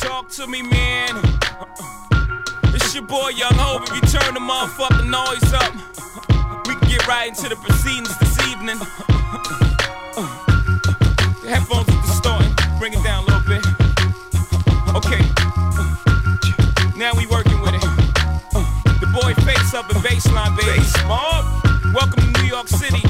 Talk to me, man. Uh-uh. It's your boy Young Hope. If you turn the motherfucking noise up, uh-uh. we can get right into the proceedings this evening. Uh-uh. The headphones are distorting. Bring it down a little bit. Okay. Now we working with it. The boy face up and baseline, baby. Mob. Welcome to New York City.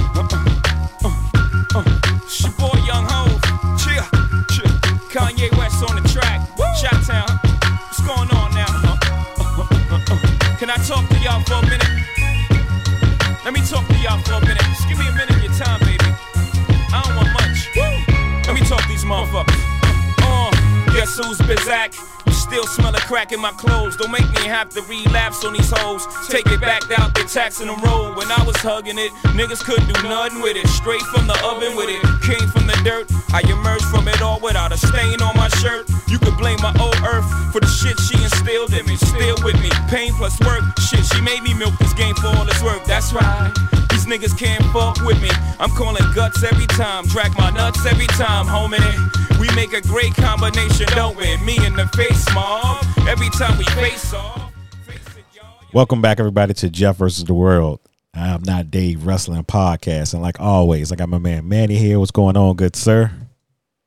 Who's Bizak? You still smell a crack in my clothes. Don't make me have to relapse on these hoes. Take it back out, the tax in the road. When I was hugging it, niggas couldn't do nothing with it. Straight from the oven with it. Came from the dirt. I emerged from it all without a stain on my shirt. You could blame my old earth for the shit she instilled in me. Still with me. Pain plus work. Shit, she made me milk this game for all it's worth. That's right. These niggas can't fuck with me. I'm calling guts every time, drag my nuts every time, homie. We make a great combination, don't we? Me in the face, mob. Every time we face off. Face it, y'all. Welcome back, everybody, to Jeff versus the World. I'm not Dave Wrestling Podcast, and like always, I got my man Manny here. What's going on, good sir?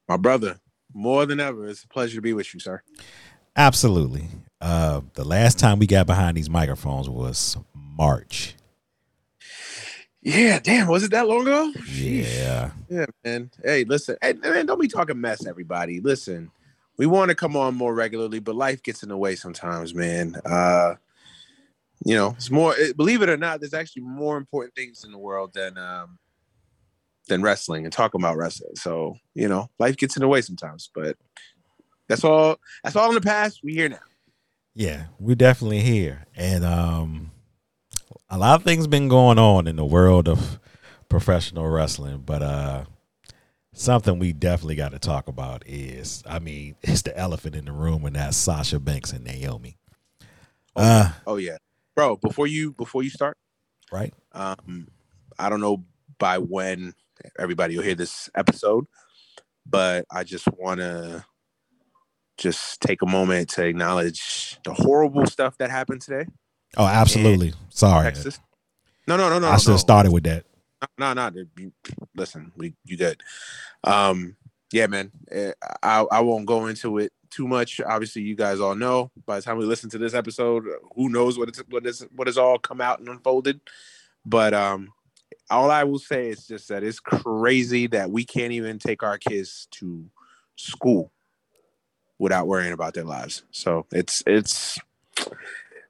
My brother, more than ever, it's a pleasure to be with you, sir. Absolutely. Uh, the last time we got behind these microphones was March. Yeah, damn, was it that long ago? Yeah. Yeah, man. Hey, listen, hey, man, don't be talking mess, everybody. Listen, we want to come on more regularly, but life gets in the way sometimes, man. Uh, you know, it's more. Believe it or not, there's actually more important things in the world than um than wrestling and talking about wrestling. So you know, life gets in the way sometimes, but that's all. That's all in the past. We here now. Yeah, we're definitely here. And um a lot of things been going on in the world of professional wrestling, but uh something we definitely got to talk about is I mean, it's the elephant in the room and that's Sasha Banks and Naomi. Uh Oh yeah, bro. Before you before you start, right? Um, I don't know by when everybody will hear this episode, but I just want to just take a moment to acknowledge the horrible stuff that happened today. Oh, absolutely. Sorry. Texas. No, no, no, no. I should no. have started with that. No, no, no. you- Listen, we you good. Um, yeah, man. eh, I I won't go into it too much. Obviously, you guys all know. By the time we listen to this episode, who knows what it's what is what has all come out and unfolded. But um, all I will say is just that it's crazy that we can't even take our kids to school without worrying about their lives. So it's it's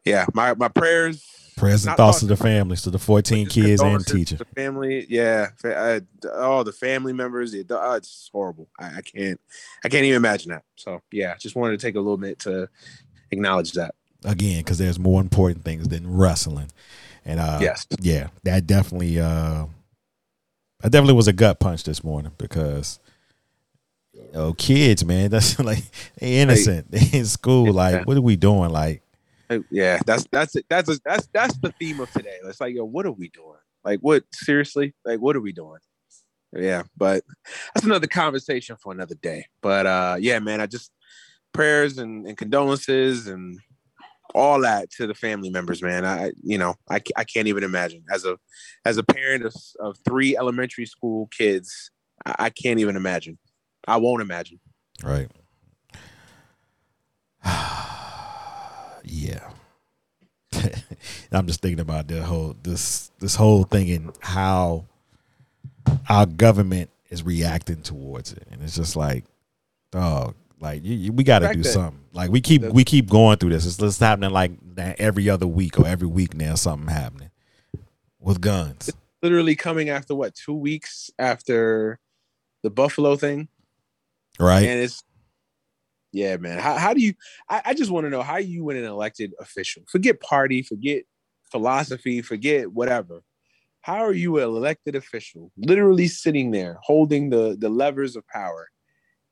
yeah. My my prayers Prayers and thoughts to the families, to the 14 kids and teacher. The family, yeah, uh, all the family members. The, uh, it's horrible. I, I can't, I can't even imagine that. So yeah, just wanted to take a little bit to acknowledge that. Again, because there's more important things than wrestling. And uh yes, yeah, that definitely uh I definitely was a gut punch this morning because oh, kids, man, that's like innocent. They in school. Like, what are we doing? Like, yeah. That's that's it. That's that's that's the theme of today. It's like, yo, what are we doing? Like, what? Seriously? Like, what are we doing? Yeah, but that's another conversation for another day. But uh yeah, man, I just prayers and, and condolences and all that to the family members, man. I you know, I, I can't even imagine as a as a parent of, of three elementary school kids, I, I can't even imagine. I won't imagine. right. I'm just thinking about the whole this this whole thing and how our government is reacting towards it, and it's just like, dog, like you, you- we got to do something. Like we keep we keep going through this. It's, it's happening like every other week or every week now. Something happening with guns, Literally coming after what, two weeks after the Buffalo thing? right? And it's yeah, man. How how do you I, I just want to know how you when an elected official, forget party, forget philosophy, forget whatever. How are you an elected official, literally sitting there holding the the levers of power,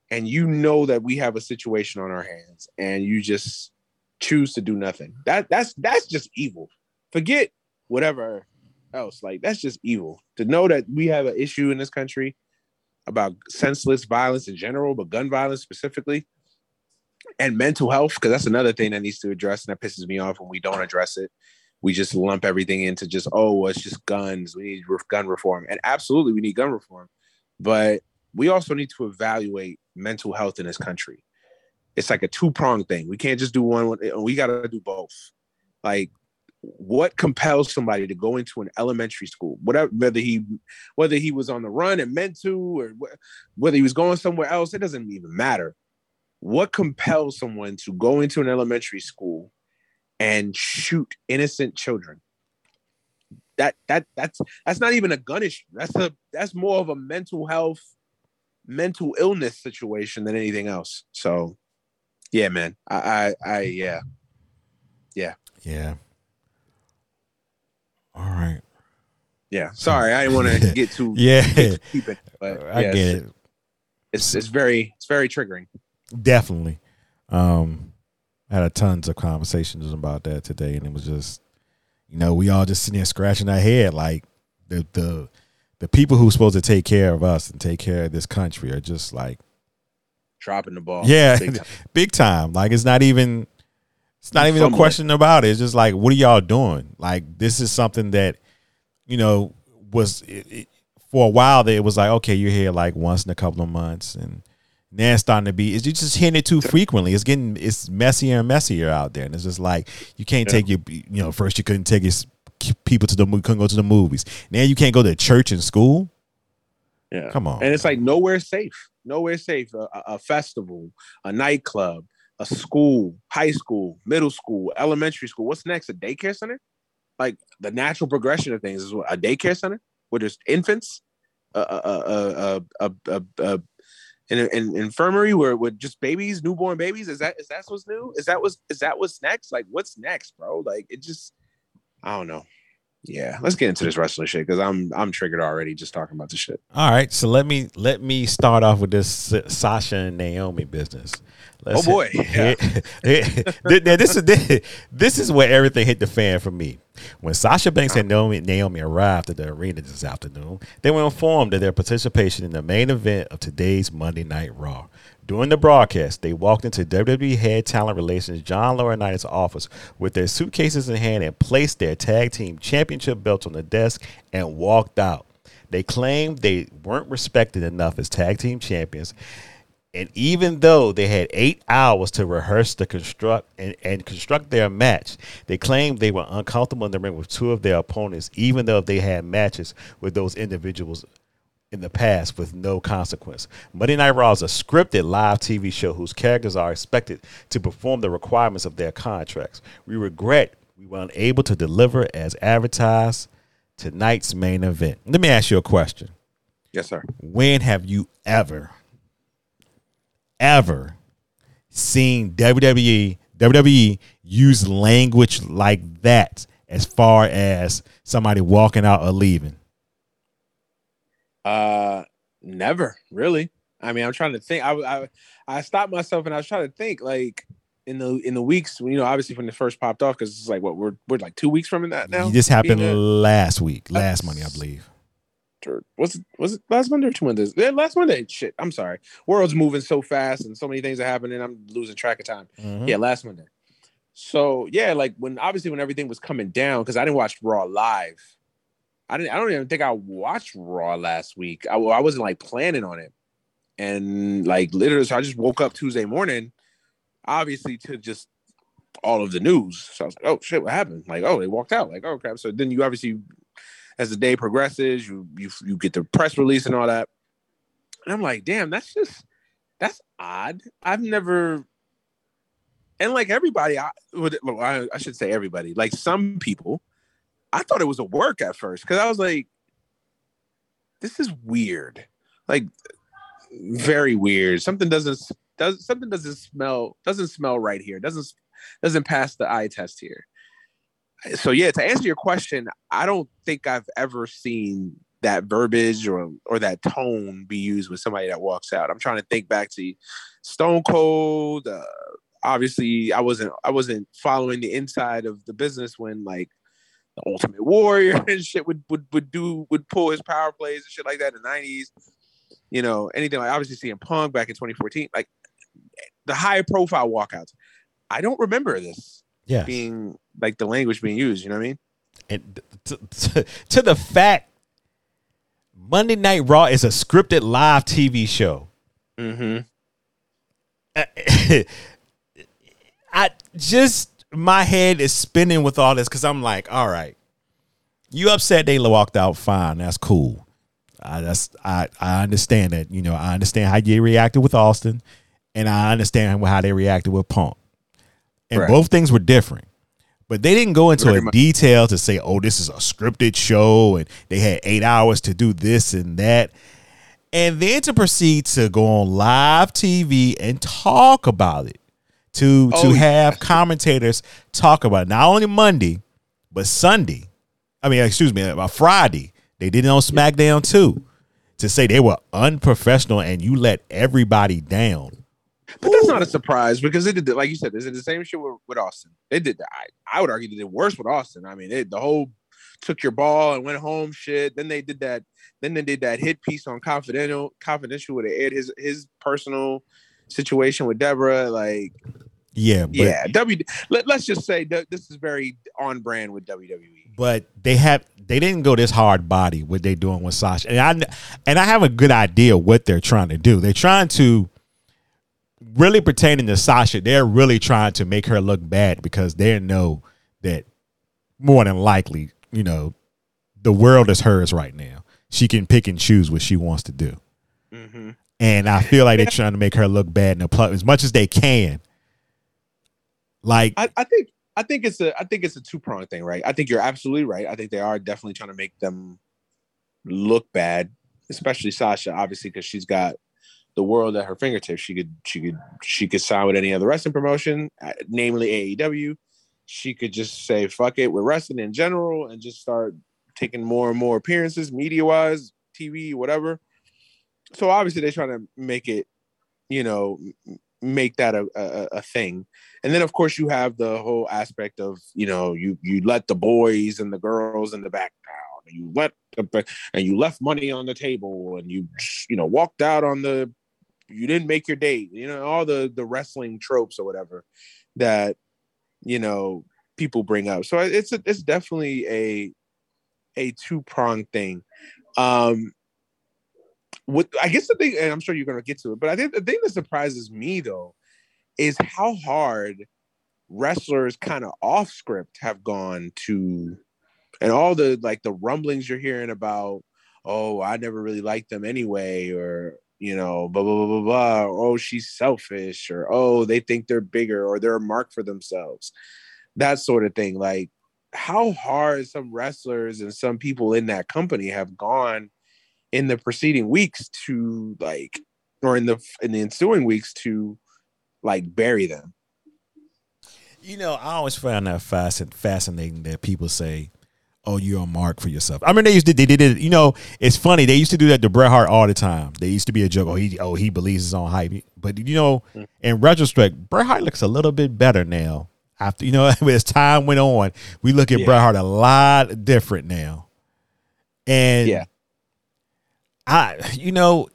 and you know that we have a situation on our hands, and you just choose to do nothing? That that's that's just evil. Forget whatever else. Like that's just evil. To know that we have an issue in this country about senseless violence in general, but gun violence specifically, and mental health because that's another thing that needs to address and that pisses me off when we don't address it. We just lump everything into just oh well, it's just guns. We need gun reform. And absolutely we need gun reform but we also need to evaluate mental health in this country. It's like a two-pronged thing. We can't just do one we got to do both. Like what compels somebody to go into an elementary school whatever whether he whether he was on the run and meant to or whether he was going somewhere else it doesn't even matter what compels someone to go into an elementary school and shoot innocent children? That that that's that's not even a gun issue. That's a that's more of a mental health mental illness situation than anything else. So yeah man. I i, I yeah. Yeah. Yeah. All right. Yeah. Sorry i didn't want to get too yeah keep it but i yeah, get it's, it. it's it's very it's very triggering Definitely. Um, I had a tons of conversations about that today, and it was just, you know, we all just sitting there scratching our head, like the the the people who's supposed to take care of us and take care of this country are just like dropping the ball. Yeah, big time. big time. Like it's not even it's not even a question about it. It's just like, what are y'all doing? Like this is something that, you know, was it, it, for a while. That it was like, okay, you're here like once in a couple of months, and now it's starting to be. It's you just hitting it too frequently. It's getting it's messier and messier out there, and it's just like you can't Yeah. take your. You know, first you couldn't take your people to the movie couldn't go to the movies. Now you can't go to church and school. Yeah. Come on, And it's like nowhere safe. Nowhere safe. A, a- festival, a nightclub, a school, high school, middle school, elementary school. What's next? A daycare center? Like the natural progression of things is what, a daycare center where there's infants, a a a a a, a, an, an infirmary where with just babies, newborn babies. Is that is that what's new? Is that what's is that what's next? Like what's next, bro? Like it just I don't know. Yeah, let's get into this wrestling shit because I'm I'm triggered already just talking about this shit. All right, so let me let me start off with this Sasha and Naomi business. Oh, boy. hit- hit- Now, this is this, this is where everything hit the fan for me. When Sasha Banks and Naomi, Naomi arrived at the arena this afternoon, they were informed of their participation in the main event of today's Monday Night Raw. During the broadcast, they walked into WWE head talent relations John Laurinaitis' office with their suitcases in hand and placed their tag team championship belts on the desk and walked out. They claimed they weren't respected enough as tag team champions. And even though they had eight hours to rehearse the construct and, and construct their match, they claimed they were uncomfortable in the ring with two of their opponents, even though they had matches with those individuals in the past with no consequence. Monday Night Raw is a scripted live TV show whose characters are expected to perform the requirements of their contracts. We regret we were unable to deliver as advertised tonight's main event. Let me ask you a question. Yes, sir. When have you ever, ever seen WWE WWE use language like that as far as somebody walking out or leaving? Uh, never really. I mean, I'm trying to think. I I I stopped myself and I was trying to think like in the in the weeks you know obviously when it first popped off because it's like what we're we're like two weeks from that now. this happened last week, last Monday, I believe. Or was it was it last Monday or two Mondays? Yeah, last Monday. Shit, I'm sorry. World's moving so fast and so many things are happening. I'm losing track of time. Mhm. Yeah, last Monday. So yeah, like when obviously when everything was coming down because I didn't watch Raw live. I didn't. I don't even think I watched Raw last week. I, I wasn't like planning on it, and like literally, so I just woke up Tuesday morning, obviously to just all of the news. So I was like, oh shit, what happened? Like, oh, they walked out. Like, oh crap. So then you obviously, as the day progresses, you you you get the press release and all that, and I'm like, damn, that's just that's odd. I've never and like everybody, I would I, I should say everybody, like some people, I thought it was a work at first because I was like, this is weird, like very weird. Something doesn't does something doesn't smell doesn't smell right here. Doesn't doesn't pass the eye test here. So yeah, to answer your question, I don't think I've ever seen that verbiage or or that tone be used with somebody that walks out. I'm trying to think back to Stone Cold. Uh, obviously, I wasn't I wasn't following the inside of the business when like the Ultimate Warrior and shit would would would do would pull his power plays and shit like that in the '90s. You know, anything like obviously seeing Punk back in 2014. Like the high profile walkouts. I don't remember this Yeah. being like the language being used. You know what I mean? And to, to, to the fact Monday Night Raw is a scripted live TV show. Mm-hmm. I just my head is spinning with all this because I'm like, all right, you upset they walked out fine. That's cool. I that's I I understand that. You know, I understand how you reacted with Austin, and I understand how they reacted with Punk. And Right. both things were different. But they didn't go into Very a much. detail to say, oh, this is a scripted show and they had eight hours to do this and that. And then to proceed to go on live TV and talk about it. To oh, to Oh, yeah. have commentators talk about it. Not only Monday, but Sunday. I mean, excuse me, about Friday. They did it on SmackDown too. To say they were unprofessional and you let everybody down. But that's not a surprise because they did the, like you said, they did the same shit with, with Austin. They did that. I, I would argue they did worse with Austin. I mean, they, the whole took your ball and went home shit. Then they did that. Then they did that hit piece on confidential, confidential with aired his his personal situation with Deborah. Like, Yeah, but yeah, W. Let, let's just say this is very on brand with. WWE. but they have they didn't go this hard body what they doing with Sasha, and I and I have a good idea what they're trying to do. They're trying to really pertaining to Sasha. They're really trying to make her look bad because they know that more than likely, you know, the world is hers right now. She can pick and choose what she wants to do, Mm-hmm. and I feel like they're trying to make her look bad in the plug as much as they can. Like I, I think I think it's a I think it's a two pronged thing, right? I think you're absolutely right. I think they are definitely trying to make them look bad, especially Sasha, obviously, because she's got the world at her fingertips. She could she could she could sign with any other wrestling promotion, uh, namely AEW. She could just say fuck it with wrestling in general and just start taking more and more appearances, media wise, TV, whatever. So obviously they're trying to make it, you know, make that a, a, a thing and then of course you have the whole aspect of you know you you let the boys and the girls in the back down and you let the, and you left money on the table and you you know walked out on the you didn't make your date you know all the the wrestling tropes or whatever that you know people bring up. So it's a, it's definitely a a two pronged thing. Um what i guess the thing and i'm sure you're going to get to it but i think the thing that surprises me though is how hard wrestlers kind of off script have gone to and all the like the rumblings you're hearing about oh i never really liked them anyway or you know blah blah blah blah blah oh she's selfish or oh they think they're bigger or they're a mark for themselves that sort of thing like how hard some wrestlers and some people in that company have gone in the preceding weeks to like or in the in the ensuing weeks to like bury them. You know, I always found that fascin- fascinating that people say, "Oh, you're a mark for yourself." I mean, they used to they did it. You know, it's funny. They used to do that to Bret Hart all the time. They used to be a joke. Oh, he oh he believes his own hype. But you know, Mm. in retrospect, Bret Hart looks a little bit better now. After you know, as time went on, we look at Yeah. Bret Hart a lot different now. And Yeah. I you know,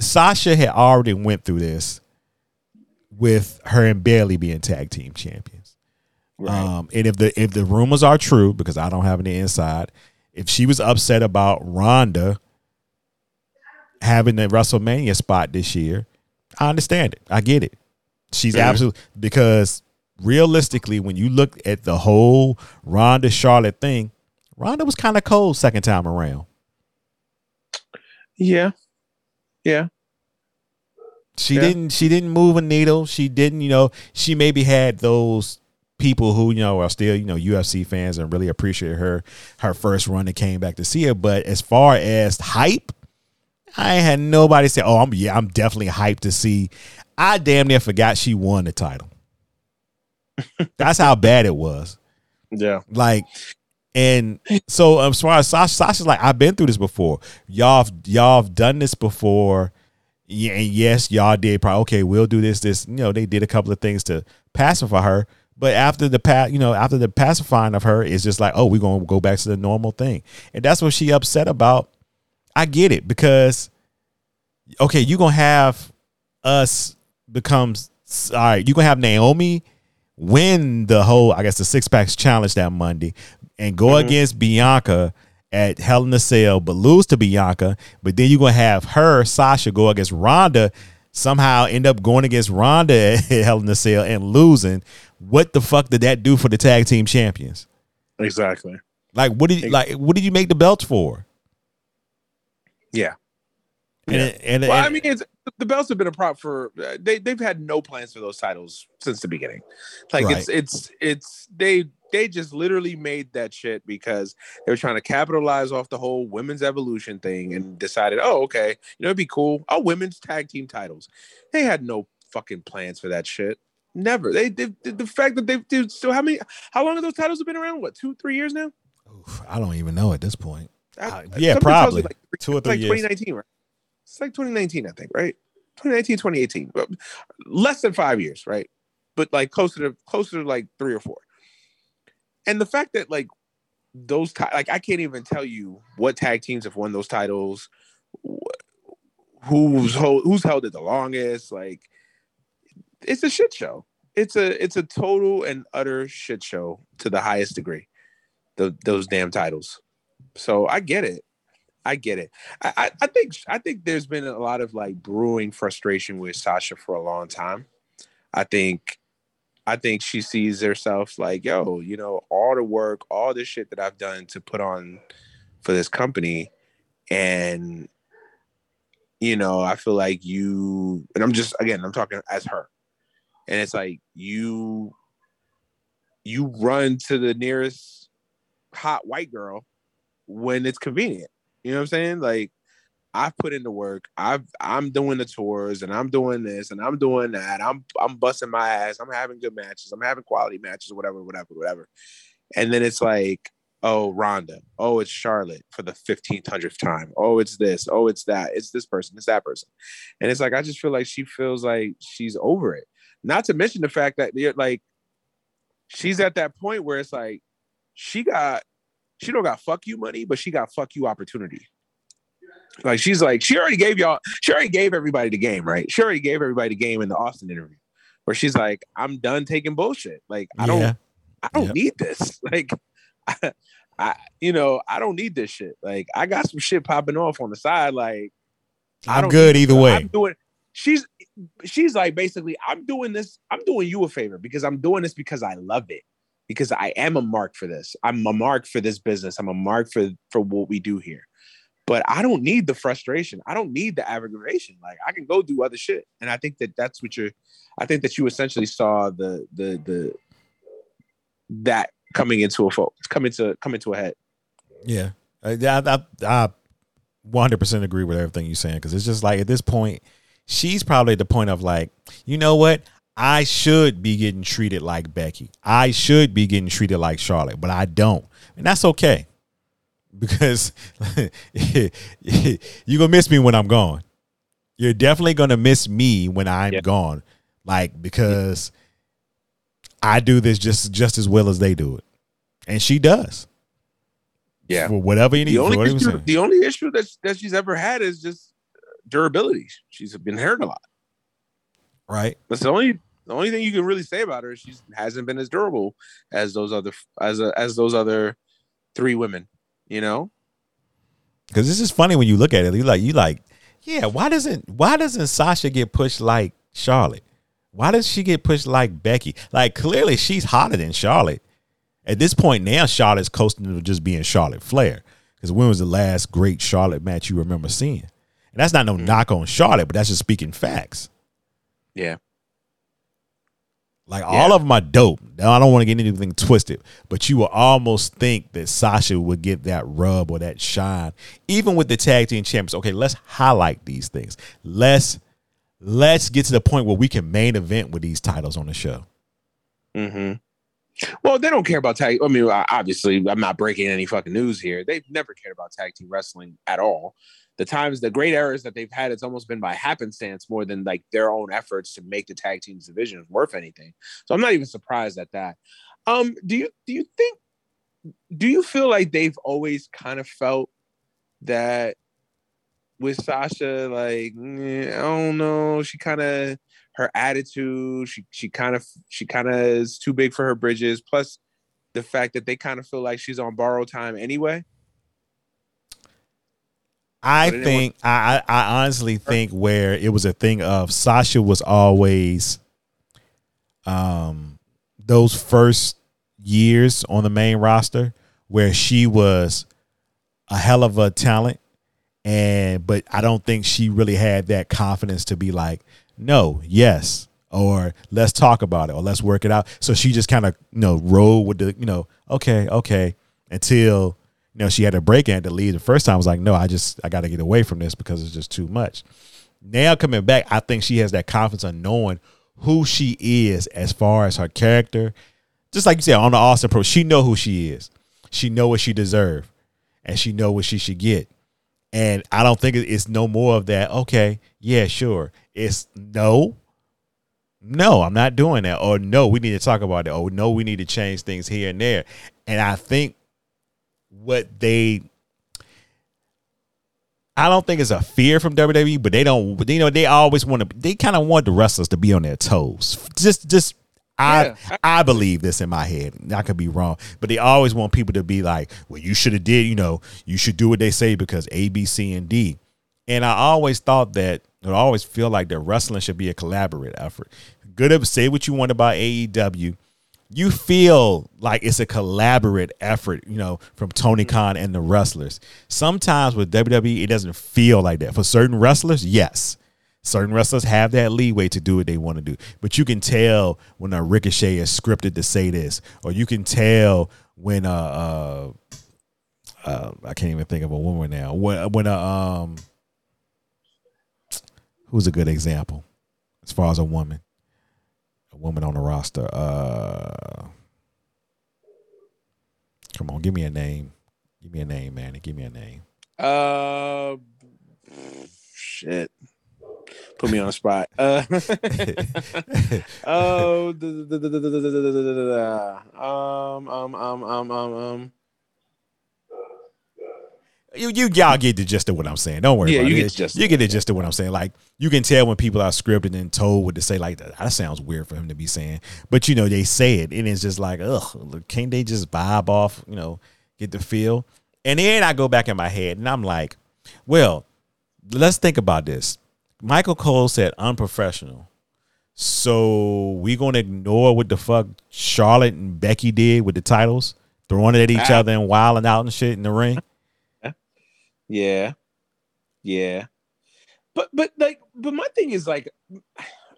Sasha had already went through this with her and Bayley being tag team champions. Um, and if the if the rumors are true, because I don't have any inside, if she was upset about Ronda having the WrestleMania spot this year, I understand it. I get it. She's absolutely because realistically, when you look at the whole Ronda Charlotte thing, Ronda was kind of cold second time around. yeah. Yeah. She Yeah. didn't she didn't move a needle. She didn't, you know, she maybe had those people who, you know, are still, you know, UFC fans and really appreciate her her first run that came back to see her. But as far as hype, I had nobody say, Oh, I'm yeah, I'm definitely hyped to see. I damn near forgot she won the title. That's how bad it was. Yeah. Like, and so um, as far as Sasha, Sasha's like, I've been through this before. Y'all, have- y'all have done this before. Yeah, and yes, y'all did. Probably okay. We'll do this. This, you know, they did a couple of things to pacify her. But after the pat, you know, after the pacifying of her, it's just like, oh, we're gonna go back to the normal thing, and that's what she upset about. I get it because, okay, you're gonna have us become all right, you're gonna have Naomi win the whole, I guess, the six packs challenge that Monday, and go Mhm. against Bianca at Hell in a Cell, but lose to Bianca. But then you're gonna have her, Sasha, go against Ronda. Somehow end up going against Ronda at Hell in a Cell and losing. What the fuck did that do for the tag team champions? Exactly. Like, what did you, like what did you make the belts for? Yeah. And, Yeah. and, Well, I mean, it's, the belts have been a prop for uh, they. They've had no plans for those titles since the beginning. Like it's it's it's they they just literally made that shit because they were trying to capitalize off the whole women's evolution thing and decided, oh, okay, you know, it'd be cool. Oh, women's tag team titles. They had no fucking plans for that shit. Never. They, they the fact that they've dude, so how many how long have those titles have been around? What two three years now? Oof, I don't even know at this point. I- Uh, yeah, probably. like, Two or three like years. 2019, right? It's like 2019, I think, right? 2019, 2018. But Less than five years, right? But like closer to closer to like three or four. And the fact that like those like I can't even tell you what tag teams have won those titles, wh- who's hold, who's held it the longest. Like it's a shit show. It's a it's a total and utter shit show to the highest degree. The, those damn titles. So I get it. I get it. I, I, I think I think there's been a lot of like brewing frustration with Sasha for a long time. I think I think she sees herself like, yo, you know, all the work, all the shit that I've done to put on for this company, and you know, I feel like you and I'm just again, I'm talking as her. And it's like you you run to the nearest hot white girl when it's convenient. You know what I'm saying? Like I've put in the work. I've I'm doing the tours and I'm doing this and I'm doing that. I'm I'm busting my ass. I'm having good matches. I'm having quality matches, whatever, whatever, whatever. And then it's like, oh, Ronda. Oh, it's Charlotte for the 1500th time. Oh, it's this. Oh, it's that. It's this person. It's that person. And it's like I just feel like she feels like she's over it. Not to mention the fact that you're like she's at that point where it's like she got she don't got fuck you money, but she got fuck you opportunity. Like she's like, she already gave y'all, she already gave everybody the game, right? She already gave everybody the game in the Austin interview, where she's like, I'm done taking bullshit. Like, I don't, Yeah. I don't Yep. need this. Like, I, I, you know, I don't need this shit. Like, I got some shit popping off on the side. Like, I'm good either way. I'm doing. She's, she's like basically, I'm doing this. I'm doing you a favor because I'm doing this because I love it. Because I am a mark for this. I'm a mark for this business. I'm a mark for for what we do here. But I don't need the frustration. I don't need the aggravation. Like I can go do other shit. And I think that that's what you're. I think that you essentially saw the the the that coming into a fo- coming to coming to a head. Yeah, I, I, I, I 100% agree with everything you're saying because it's just like at this point, she's probably at the point of like, you know what? I should be getting treated like Becky. I should be getting treated like Charlotte, but I don't, and that's okay because you're gonna miss me when I'm gone. You're definitely gonna miss me when I'm Yeah. gone, like because I do this just just as well as they do it, and she does Yeah. for whatever you need. The only issue, the only issue that that she's ever had is just durability. She's been hurt a lot. right? That's the only the only thing you can really say about her. is She hasn't been as durable as those other as a, as those other three women. You know, Because this is funny when you look at it. You like you like, yeah. Why doesn't why doesn't Sasha get pushed like Charlotte? Why does she get pushed like Becky? Like clearly she's hotter than Charlotte. At this point now, Charlotte's coasting to just being Charlotte Flair. Because when was the last great Charlotte match you remember seeing? And that's not no Mhm. knock on Charlotte, but that's just speaking facts. yeah, Like Yeah. all of them are dope. Now I don't want to get anything twisted, but you will almost think that Sasha would get that rub or that shine, even with the tag team champions. Okay, let's highlight these things. Let's let's get to the point where we can main event with these titles on the show. hmm Well, they don't care about tag. I mean, obviously, I'm not breaking any fucking news here. They've never cared about tag team wrestling at all. The times, the great errors that they've had, it's almost been by happenstance more than like their own efforts to make the tag teams division worth anything. So I'm not even surprised at that. Um, do you do you think? Do you feel like they've always kind of felt that with Sasha, like mm, I don't know, she kind of her attitude. She she kind of she kind of is too big for her bridges. Plus, the fact that they kind of feel like she's on borrowed time anyway. I think I, I honestly think where it was a thing of Sasha was always um those first years on the main roster where she was a hell of a talent. And but I don't think she really had that confidence to be like no yes or let's talk about it or let's work it out. So she just kind of you know rolled with the you know okay okay until you know she had a break and had to leave the first time I was like no I just I got to get away from this because it's just too much now coming back I think she has that confidence of knowing who she is as far as her character just like you said on the Austin Pro she know who she is she know what she deserve and she know what she should get and I don't think it's no more of that. Okay, yeah, sure. It's no, no, I'm not doing that. Or no, we need to talk about it. Or no, we need to change things here and there. And I think what they, I don't think it's a fear from WWE, but they don't. You know, they always want to. They kind of want the wrestlers to be on their toes. Just, just I Yeah. I believe this in my head. I could be wrong, but they always want people to be like, "Well, you should have did. You know, you should do what they say because A, B, C, and D." And I always thought that I always feel like that wrestling should be a collaborative effort. Good say what you want about AEW. You feel like it's a collaborative effort, you know, from Tony Khan and the wrestlers. Sometimes with WWE, it doesn't feel like that. For certain wrestlers, yes. Certain wrestlers have that leeway to do what they want to do. But you can tell when a ricochet is scripted to say this, or you can tell when uh uh, uh I can't even think of a woman now. When when a um who's a good example as far as a woman? woman on the roster. Uh, come on, give me a name. Give me a name, man. Give me a name. Uh, shit. Put me on the spot. Uh, oh, um, um, um, um, um. You you y'all get the gist of what I'm saying. Don't worry Yeah, about you it. get the gist You of get the gist of what I'm saying. Like you can tell when people are scripted and told what to say. Like that, that sounds weird for him to be saying, but you know they say it, and it's just like, ugh, can't they just vibe off? You know, get the feel. And then I go back in my head and I'm like, well, let's think about this. Michael Cole said unprofessional. So we gonna ignore what the fuck Charlotte and Becky did with the titles, throwing it at each Ah. other and wilding out and shit in the ring. Yeah, yeah, but but like, but my thing is like,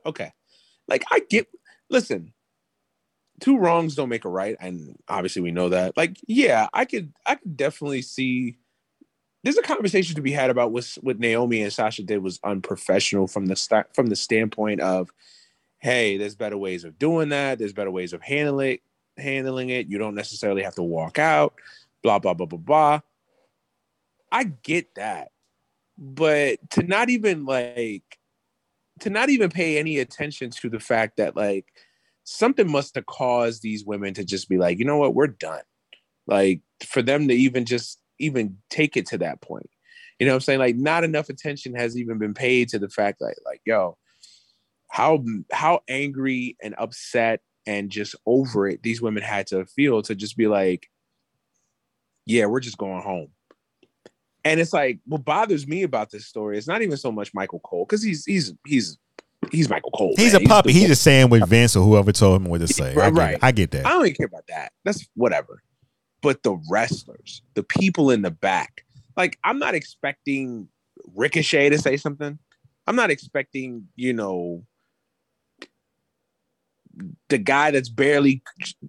okay, like I get. Listen, two wrongs don't make a right, and obviously we know that. Like, yeah, I could I could definitely see. There's a conversation to be had about what what Naomi and Sasha did was unprofessional from the start from the standpoint of, hey, there's better ways of doing that. There's better ways of handling handling it. You don't necessarily have to walk out. Blah blah blah blah blah. I get that. But to not even like to not even pay any attention to the fact that like something must have caused these women to just be like, you know what, we're done. Like for them to even just even take it to that point. You know what I'm saying? Like not enough attention has even been paid to the fact that like, yo, how how angry and upset and just over it these women had to feel to just be like, yeah, we're just going home. And it's like what bothers me about this story is not even so much Michael Cole because he's he's he's he's Michael Cole. He's man. a puppy. the- He's just saying what Vince or whoever told him what to say. I Right, get, right. I get that. I don't even care about that. That's whatever. But the wrestlers, the people in the back, like I'm not expecting Ricochet to say something. I'm not expecting, you know, the guy that's barely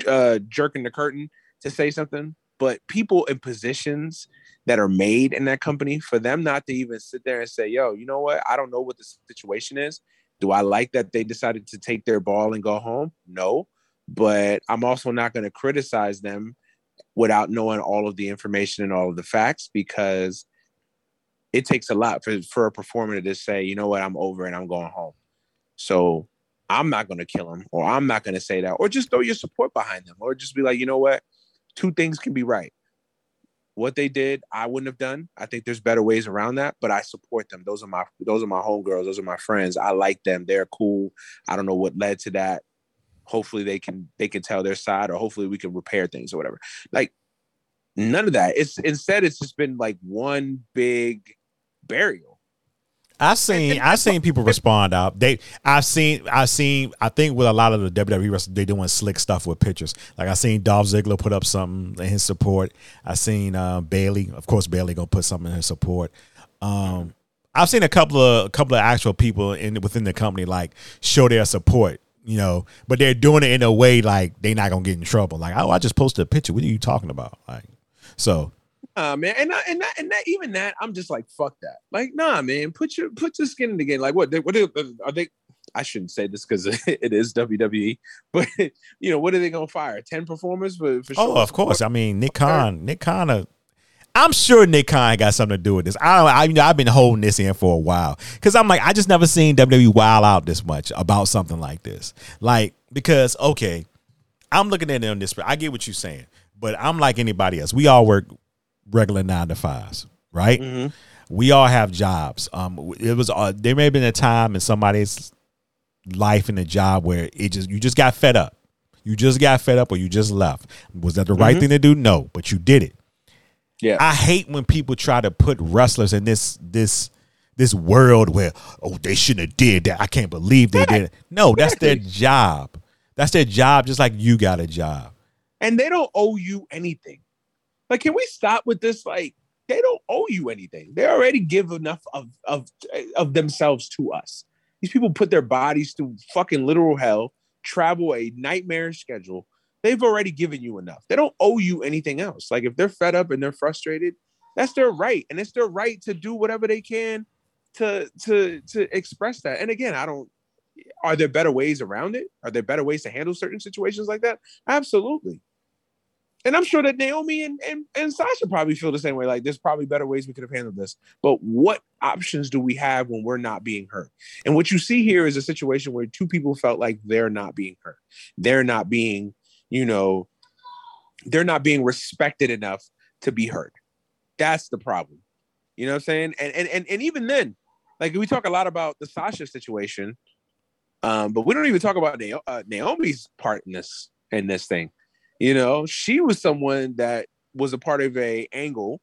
uh, jerking the curtain to say something. But people in positions that are made in that company, for them not to even sit there and say, yo, you know what? I don't know what the situation is. Do I like that they decided to take their ball and go home? No but I'm also not going to criticize them without knowing all of the information and all of the facts because it takes a lot for, for a performer to just say, you know what, I'm over and I'm going home. So I'm not going to kill him or I'm not going to say that or just throw your support behind them or just be like, you know what, two things can be right. What they did, I wouldn't have done. I think there's better ways around that, but I support them. Those are my those are my homegirls. Those are my friends. I like them. They're cool. I don't know what led to that. Hopefully they can they can tell their side, or hopefully we can repair things or whatever. Like none of that. It's instead it's just been like one big burial. I've seen I've seen people respond out. They I've seen I've seen I think with a lot of the WWE wrestlers they doing slick stuff with pictures. Like I seen Dolph Ziggler put up something in his support. I seen uh, Bayley, of course Bayley gonna put something in his support. Um, I've seen a couple of a couple of actual people in within the company like show their support. You know, but they're doing it in a way like they're not gonna get in trouble. Like, oh, I just posted a picture. What are you talking about? Like, so Nah, man, and and that, and that even that I'm just like fuck that. Like, nah, man, put your put your skin in the game. Like, what? They, what are, are they? I shouldn't say this because it is WWE, but you know, what are they gonna fire? Ten performers for, for Oh, of course. I mean, Nick Khan, Nick Khan. Uh, I'm sure Nick Khan got something to do with this. I, I you know, I've been holding this in for a while because I'm like, I just never seen WWE wild out this much about something like this. Like, because okay, I'm looking at it on this. I get what you're saying, but I'm like anybody else. We all work regular nine to fives, right? Mm-hmm. We all have jobs. Um, it was uh, there may have been a time in somebody's life in a job where it just you just got fed up. You just got fed up, or you just left. Was that the right Mhm. thing to do? No, but you did it. Yeah. I hate when people try to put wrestlers in this this this world where oh they shouldn't have did that. I can't believe they did it. No, that's their job. That's their job, just like you got a job. and they don't owe you anything. Like, can we stop with this? Like, they don't owe you anything. They already give enough of of of themselves to us. These people put their bodies through fucking literal hell, travel a nightmare schedule. They've already given you enough. They don't owe you anything else. Like, if they're fed up and they're frustrated, that's their right, and it's their right to do whatever they can to to to express that. And again, I don't. Are there better ways around it? Are there better ways to handle certain situations like that? Absolutely. And I'm sure that Naomi and, and, and Sasha probably feel the same way. Like, there's probably better ways we could have handled this. But what options do we have when we're not being heard? And what you see here is a situation where two people felt like they're not being heard. They're not being, you know, they're not being respected enough to be heard. That's the problem. You know what I'm saying? And and and, and even then, like we talk a lot about the Sasha situation, um, but we don't even talk about uh, Naomi's part in this in this thing. You know, she was someone that was a part of a angle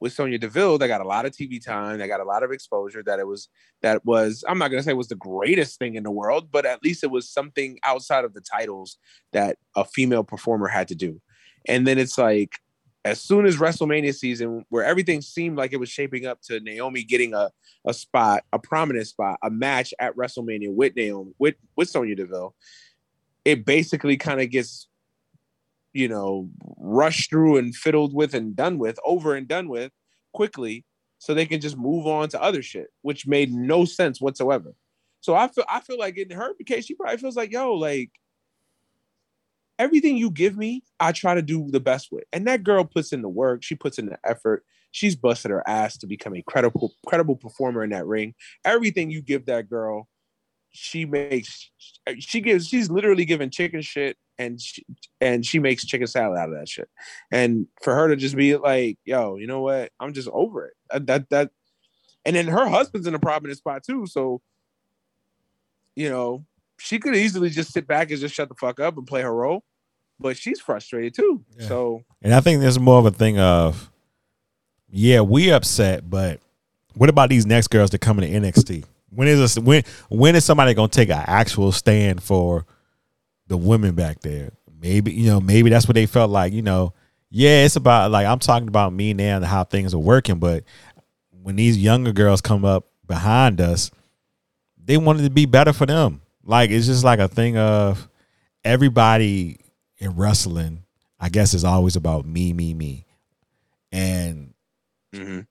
with Sonya Deville that got a lot of TV time, that got a lot of exposure. That it was that was I'm not gonna say was the greatest thing in the world, but at least it was something outside of the titles that a female performer had to do. And then it's like as soon as WrestleMania season, where everything seemed like it was shaping up to Naomi getting a, a spot, a prominent spot, a match at WrestleMania with Naomi, with, with Sonya Deville, it basically kind of gets, you know, rushed through and fiddled with and done with, over and done with quickly, so they can just move on to other shit, which made no sense whatsoever. So I feel I feel like in her case, she probably feels like, yo, like everything you give me, I try to do the best with. And that girl puts in the work, she puts in the effort. She's busted her ass to become a credible, credible performer in that ring. Everything you give that girl, she makes she gives she's literally giving chicken shit and she, and she makes chicken salad out of that shit. And for her to just be like, yo, you know what? I'm just over it. That that, that and then her husband's in a prominent spot too. So, you know, she could easily just sit back and just shut the fuck up and play her role. But she's frustrated too. Yeah. So And I think there's more of a thing of, yeah, we upset, but what about these next girls that come into NXT? When is a, when when is somebody gonna take an actual stand for the women back there? Maybe you know, maybe that's what they felt like. You know, yeah, it's about like I'm talking about me now and how things are working, but when these younger girls come up behind us, they wanted to be better for them. Like it's just like a thing of everybody in wrestling, I guess, is always about me, me, me. And mhm.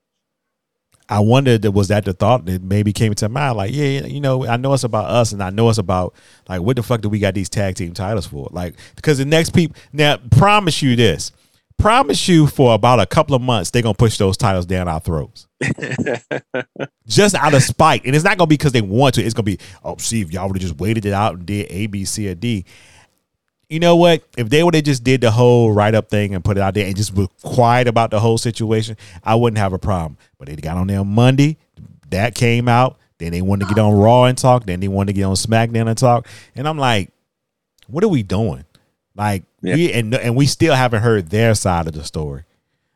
I wondered was that the thought that maybe came into mind, like, yeah, you know, I know it's about us, and I know it's about like what the fuck do we got these tag team titles for? Like, because the next people now promise you this, promise you for about a couple of months they're gonna push those titles down our throats. just out of spite. And it's not gonna be because they want to. It's gonna be, oh, see, if y'all would have just waited it out and did A, B, C, or D. you know what? If they would have just did the whole write up thing and put it out there and just was quiet about the whole situation, I wouldn't have a problem. But they got on there Monday. That came out. Then they wanted to get on Raw and talk. Then they wanted to get on SmackDown and talk. And I'm like, what are we doing? Like Yeah. we and and we still haven't heard their side of the story.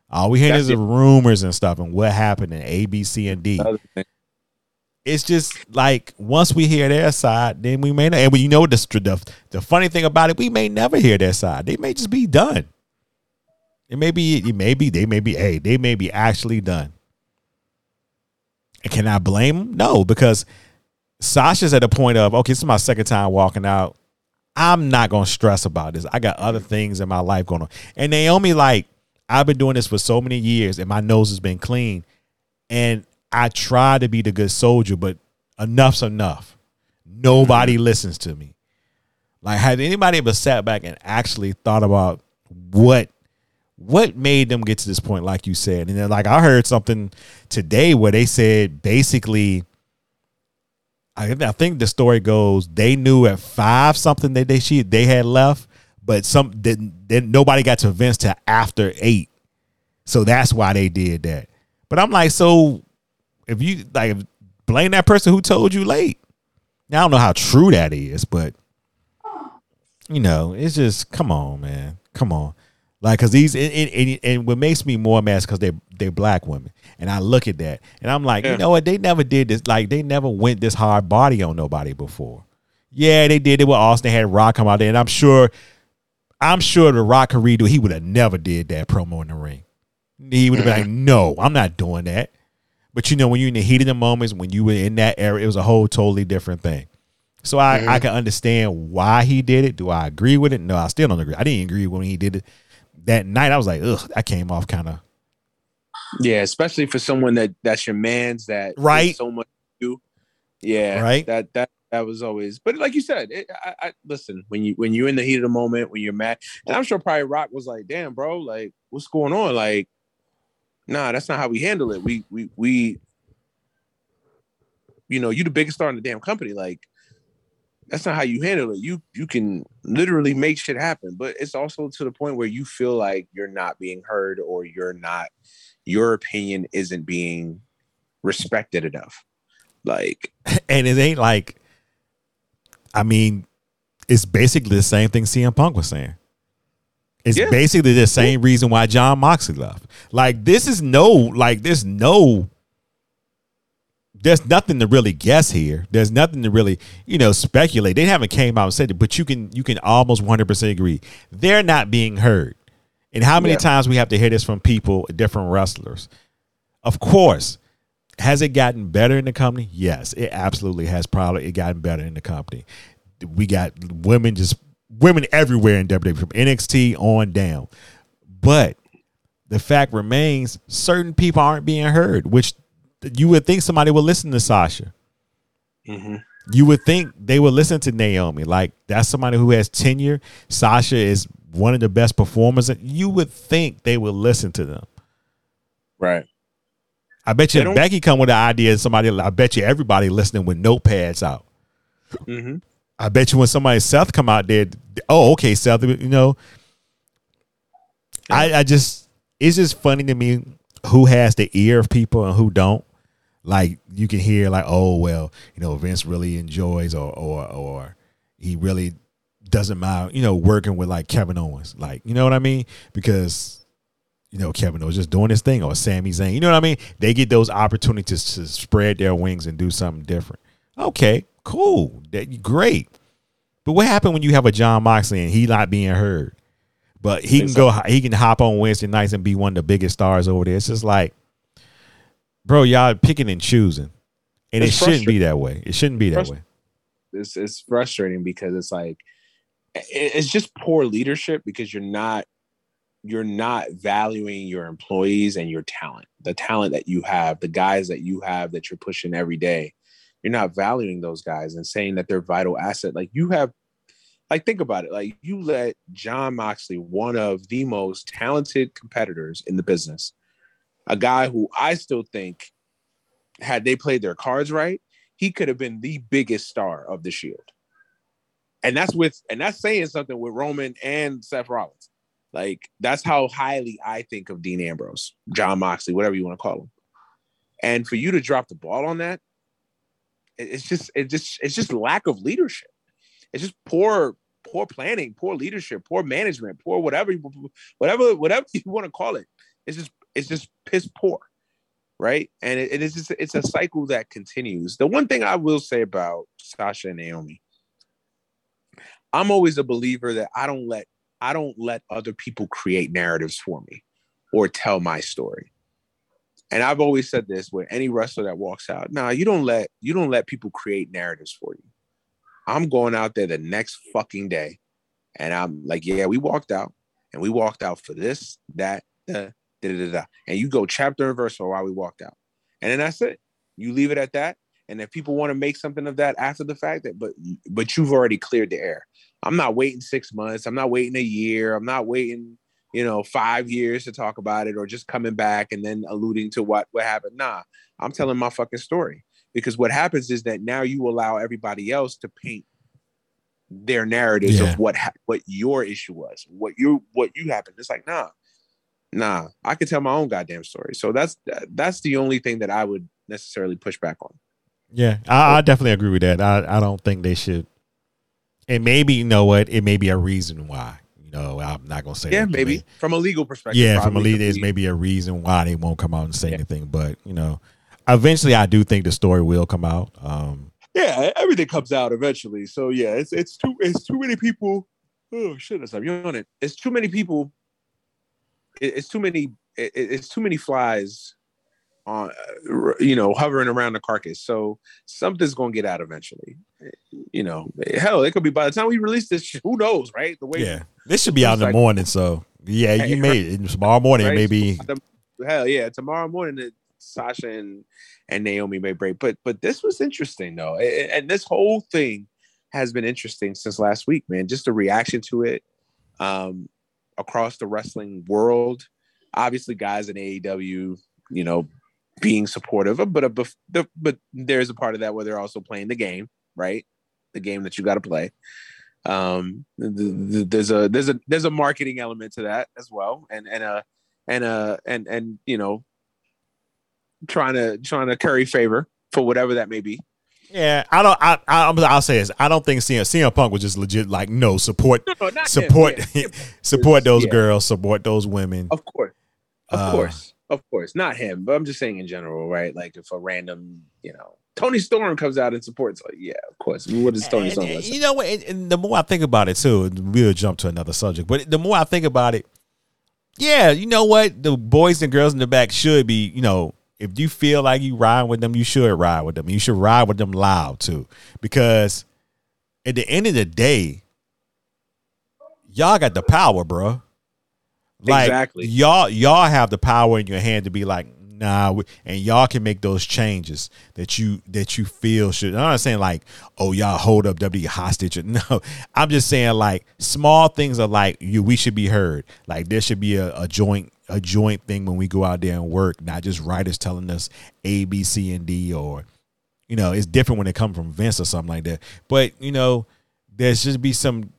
All we hear That's is it. the rumors and stuff and what happened in A, B, C, and D. It's just like once we hear their side, then we may not. And you know the, the the funny thing about it, we may never hear their side. They may just be done. It may be. It may be. They may be. Hey, they may be actually done. And can I blame them? No, because Sasha's at a point of okay. This is my second time walking out. I'm not gonna stress about this. I got other things in my life going on. And Naomi, like, I've been doing this for so many years, and my nose has been clean. And I try to be the good soldier, but enough's enough. Nobody mm-hmm. listens to me. Like, had anybody ever sat back and actually thought about what what made them get to this point, like you said? And then, like, I heard something today where they said basically, I, I think the story goes they knew at five something that they she they had left, but some didn't. Then nobody got to Vince till after eight, so that's why they did that. But I'm like, so if you like blame that person who told you late. Now I don't know how true that is, but you know, it's just come on, man, come on. Like, cause these and, and, and- and what makes me more mad because they they're black women, and I look at that and I'm like, Yeah. you know what? They never did this. Like, they never went this hard body on nobody before. Yeah, they did it with Austin. They had Rock come out there, and I'm sure, I'm sure the Rock could redo. He would have never did that promo in the ring. He would have been like, no, I'm not doing that. But you know, when you're in the heat of the moments, when you were in that era, it was a whole totally different thing. So I, Mhm. I can understand why he did it. Do I agree with it? No, I still don't agree. I didn't agree when he did it that night. I was like, ugh, I came off kind of Yeah, especially for someone that that's your man's that Right. so much to you. Yeah, Right. That that that was always. But like you said, it, I, I listen when you when you're in the heat of the moment when you're mad, and I'm sure probably Rock was like, "Damn, bro, like what's going on?" Like, nah, that's not how we handle it. We we we, you know, you the biggest star in the damn company, like. That's not how you handle it. You you can literally make shit happen, but it's also to the point where you feel like you're not being heard or you're not your opinion isn't being respected enough. Like, and it ain't like I mean, it's basically the same thing CM Punk was saying. It's Yeah. basically the same reason why Jon Moxley left. Like this is no like there's no there's nothing to really guess here. There's nothing to really, you know, speculate. They haven't came out and said it, but you can you can almost 100% agree. They're not being heard. And how many Yeah. times we have to hear this from people, different wrestlers? Of course, has it gotten better in the company? Yes, it absolutely has. Probably it gotten better in the company. We got women just women everywhere in WWE from NXT on down. But the fact remains, certain people aren't being heard, which you would think somebody would listen to Sasha. You would think they would listen to Naomi. Like that's somebody who has tenure. Sasha is one of the best performers. You would think they would listen to them. right. I bet you if Becky come with an idea and somebody I bet you everybody listening with notepads out. hmm I bet you when somebody Seth come out there, oh okay Seth, you know. I, I just it's just funny to me who has the ear of people and who don't. Like you can hear like, oh well, you know, Vince really enjoys or or or he really doesn't mind, you know, working with like Kevin Owens. Like, you know what I mean? Because you know, Kevin Owens just doing his thing or Sami Zayn. You know what I mean? They get those opportunities to spread their wings and do something different. Okay, cool. That great. But what happened when you have a Jon Moxley and he not being heard? But he can go he can hop on Wednesday nights and be one of the biggest stars over there. It's just like, bro, y'all picking and choosing. And It's it shouldn't be that way. It shouldn't be that way. It's it's frustrating because it's like it's just poor leadership because you're not you're not valuing your employees and your talent, the talent that you have, the guys that you have that you're pushing every day. You're not valuing those guys and saying that they're vital asset. Like you have, like think about it. Like you let Jon Moxley, one of the most talented competitors in the business, a guy who I still think, had they played their cards right, he could have been the biggest star of the Shield. and that's with and that's saying something with Roman and Seth Rollins. Like that's how highly I think of Dean Ambrose, John Moxley, whatever you want to call him. And for you to drop the ball on that, it's just it just it's just lack of leadership. It's just poor poor planning, poor leadership, poor management, poor whatever whatever whatever you want to call it. It's just it's just piss poor, right? And it, it is just it's a cycle that continues. The one thing I will say about Sasha and Naomi, I'm always a believer that I don't let I don't let other people create narratives for me or tell my story. And I've always said this with any wrestler that walks out. Nah, you don't let you don't let people create narratives for you. I'm going out there the next fucking day, and I'm like, yeah, we walked out, and we walked out for this, that, da, da, da, da. and you go chapter and verse for why we walked out, and then that's it. You leave it at that, and if people want to make something of that after the fact, that but but you've already cleared the air. I'm not waiting six months. I'm not waiting a year. I'm not waiting, you know, five years to talk about it or just coming back and then alluding to what what happened. Nah, I'm telling my fucking story because what happens is that now you allow everybody else to paint their narratives yeah. of what ha- what your issue was, what you what you happened. It's like nah, nah. I could tell my own goddamn story. So that's that's the only thing that I would necessarily push back on. Yeah, I, I definitely agree with that. I I don't think they should. And maybe you know what? It may be a reason why. Know, I'm not gonna say. Yeah, maybe from a legal perspective. Yeah, from a legal, there's maybe a reason why they won't come out and say yeah. anything. But you know, eventually I do think the story will come out. Um, yeah, everything comes out eventually. So yeah, it's it's too it's too many people. Oh shit! I'm it. It's too many people. it's too many. it's too many flies on you know hovering around the carcass so something's gonna get out eventually you know hell it could be by the time we release this who knows right the way yeah this should be out in the morning so yeah you may tomorrow morning right? maybe hell yeah tomorrow morning Sasha and and Naomi may break. But but this was interesting though, and this whole thing has been interesting since last week, man. Just the reaction to it um, across the wrestling world. Obviously, guys in AEW, you know, being supportive, but a, but but there's a part of that where they're also playing the game, right? The game that you got to play. Um, the, the, there's a there's a there's a marketing element to that as well, and and a and a and and you know trying to trying to curry favor for whatever that may be. Yeah, I don't. I, I will say this. I don't think CM, CM Punk was just legit like no support, no, no, support, yeah. support those yeah. girls, support those women. Of course, of uh, course, of course, not him, but I'm just saying in general, right? Like if a random, you know, Toni Storm comes out and supports, like yeah, of course. What is Toni Storm? you know what? And, and the more I think about it too, we'll jump to another subject. But the more I think about it, yeah, you know what? The boys and girls in the back should be, you know, if you feel like you ride with them, you should ride with them. You should ride with them loud too, because at the end of the day, y'all got the power, bro. Like, exactly. Y'all y'all have the power in your hand to be like, nah, and y'all can make those changes that you that you feel should. I'm not saying like, oh y'all hold up W hostage. No, I'm just saying like small things are like you. We should be heard. Like there should be a, a joint a joint thing when we go out there and work, not just writers telling us A, B, C, and D, or you know, it's different when it comes from Vince or something like that. But you know, there should be some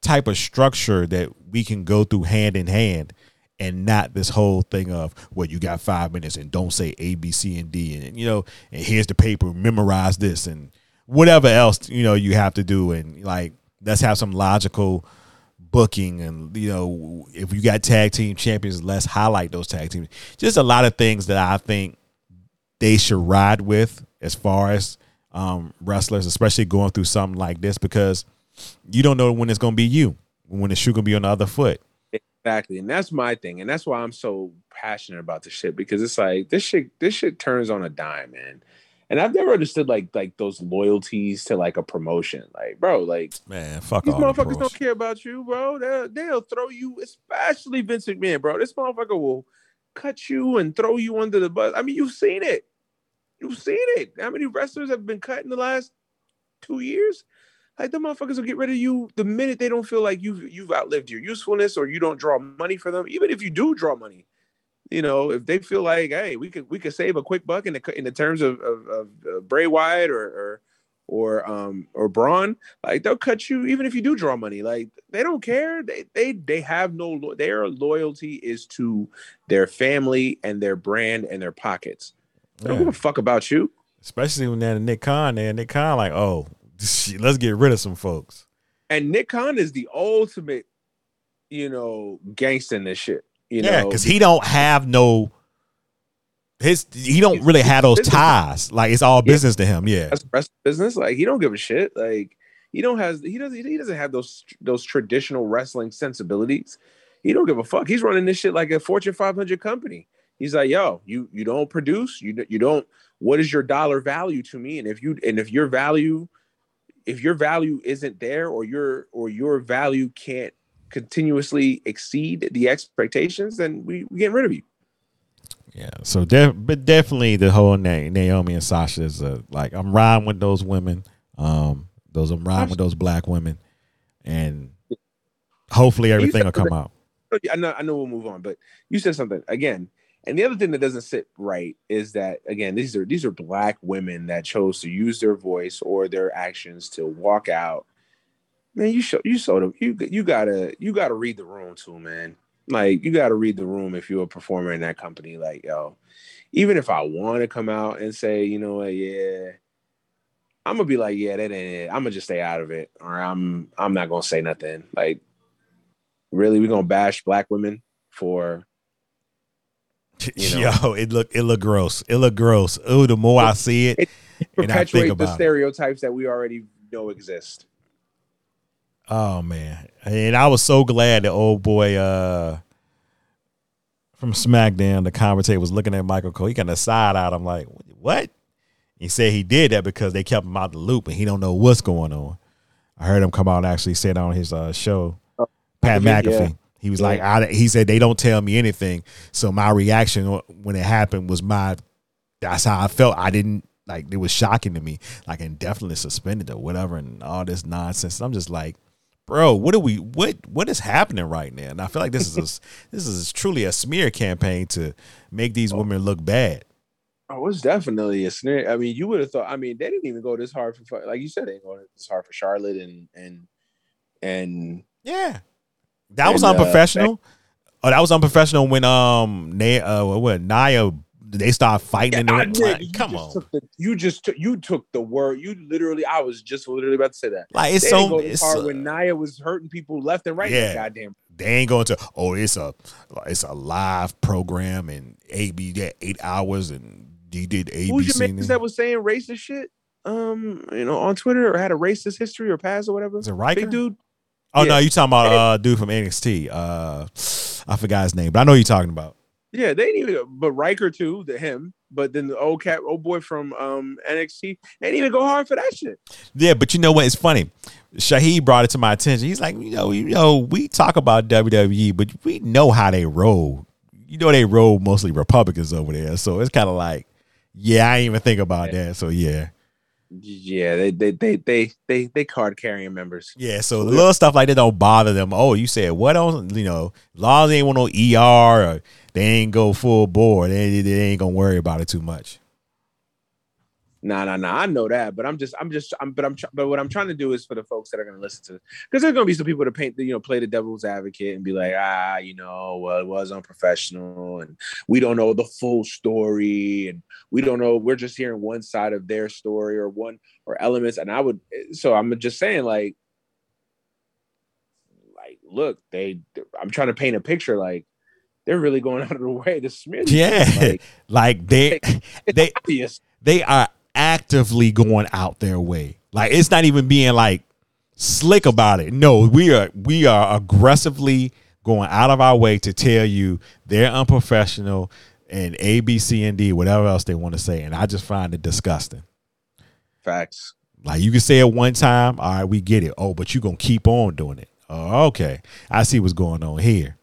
type of structure that we can go through hand in hand and not this whole thing of well you got five minutes and don't say a b c and d. And you know and here's the paper memorize this and whatever else you know you have to do. And like let's have some logical booking and you know if you got tag team champions let's highlight those tag teams. Just a lot of things that i think they should ride with as far as um, wrestlers especially going through something like this because you don't know when it's going to be you when the shoe to be on the other foot exactly and that's my thing and that's why i'm so passionate about this shit because it's like this shit this shit turns on a dime man and I've never understood like like those loyalties to like a promotion. Like, bro, like man, fuck these motherfuckers the don't care about you, bro. They'll, they'll throw you, especially Vince McMahon, bro. This motherfucker will cut you and throw you under the bus. I mean, you've seen it. You've seen it. How many wrestlers have been cut in the last two years? Like the motherfuckers will get rid of you the minute they don't feel like you've you've outlived your usefulness or you don't draw money for them. Even if you do draw money, you know, if they feel like, hey, we could we could save a quick buck in the in the terms of of, of, Bray Wyatt or, or or um or Braun, like they'll cut you even if you do draw money. Like they don't care. They they they have no lo- their loyalty is to their family and their brand and their pockets. They don't give a fuck about you. Especially when they're Nick Khan there. Nick Khan like, oh, shit, let's get rid of some folks. And Nick Khan is the ultimate, you know, gangster in this shit. You yeah, because he don't have no his he don't really have those ties. Like it's all Yeah. business to him. Yeah. that's the rest of the business. Like he don't give a shit. Like he don't has he doesn't he doesn't have those those traditional wrestling sensibilities. He don't give a fuck. He's running this shit like a Fortune 500 company. He's like, yo, you you don't produce, you you don't. What is your dollar value to me? And if you and if your value, if your value isn't there, or your or your value can't continuously exceed the expectations, then we we getting rid of you. Yeah. So def- but definitely the whole Na- Naomi and Sasha is uh, like I'm riding with those women. Um those I'm riding with those black women. And hopefully everything will come out. I know, I know we'll move on, but you said something again. And the other thing that doesn't sit right is that again, these are these are black women that chose to use their voice or their actions to walk out. Man, you show you sort of you you gotta you gotta read the room too, man. Like you gotta read the room if you're a performer in that company. Like, yo, even if I want to come out and say, you know what, yeah, I'm gonna be like, yeah, that ain't it. I'm gonna just stay out of it, or I'm I'm not gonna say nothing. Like, really, we gonna bash black women for You know. Yo, it look it look gross. It look gross. Oh, the more I see it, It and I think perpetuate the about it. stereotypes that we already know exist. Oh man. And I was so glad the old boy uh from SmackDown, the commentator was looking at Michael Cole. He kind of side out. I'm like, what? He said he did that because they kept him out the loop and he don't know what's going on. I heard him come out and actually say it on his uh, show, Pat McAfee, McAfee. yeah. He was Yeah. like, I, he said they don't tell me anything. So my reaction when it happened was my, that's how I felt. I didn't like it was shocking to me, like indefinitely suspended or whatever, and all this nonsense. I'm just like, bro, what are we? What what is happening right now? And I feel like this is a, this is truly a smear campaign to make these oh. women look bad. Oh, it's definitely a snare. I mean, you would have thought. I mean, they didn't even go this hard for, like you said, they didn't go this hard for Charlotte and and and Yeah, that was And, uh, unprofessional. oh, that was unprofessional when um Na- uh what, what Nia they start fighting in the ring. Like, come on, the- you just took you took the word. You literally. I was just literally about to say that. like it's they so it's, hard uh, when Nia was hurting people left and right. Yeah. Goddamn. they ain't going to oh it's a it's a live program and AB that eight hours and you did Who's your ABC. man that was saying racist shit? Um, you know, on Twitter or had a racist history or past or whatever. Is it Ryker? Big dude. Oh no, you talking about uh dude from NXT. Uh I forgot his name, but I know you're talking about. Yeah, they didn't even. But Ryker too, the him. But then the old cat, old boy from um NXT, they didn't even go hard for that shit. Yeah, but you know what? It's funny. Shahid brought it to my attention. He's like, you know, you know, we talk about WWE, but we know how they roll. You know, they roll mostly Republicans over there, so it's kind of like, yeah, I didn't even think about that. So yeah, Yeah, they they they they they they card carrying members. yeah. So the little stuff like that don't bother them. Oh, you said what on? You know, laws ain't want no ER or they ain't go full board. They, they ain't gonna worry about it too much. Nah, nah, nah. I know that, but I'm just, I'm just, I'm, but I'm, tr- but what I'm trying to do is for the folks that are going to listen to, because there's going to be some people to paint, the, you know, play the devil's advocate and be like, ah, you know, well, it was unprofessional, and we don't know the full story, and we don't know, we're just hearing one side of their story or one or elements, and I would, so I'm just saying, like, like, look, they, I'm trying to paint a picture, like, they're really going out of the way to smear. Yeah, like, like they they obvious. they are actively going out their way. Like it's not even being like slick about it. No, we are we are aggressively going out of our way to tell you they're unprofessional and A, B, C, and D, whatever else they want to say. And I just find it disgusting. Facts. Like you can say it one time, all right, we get it. Oh, but you're gonna keep on doing it. Oh, okay. I see what's going on here.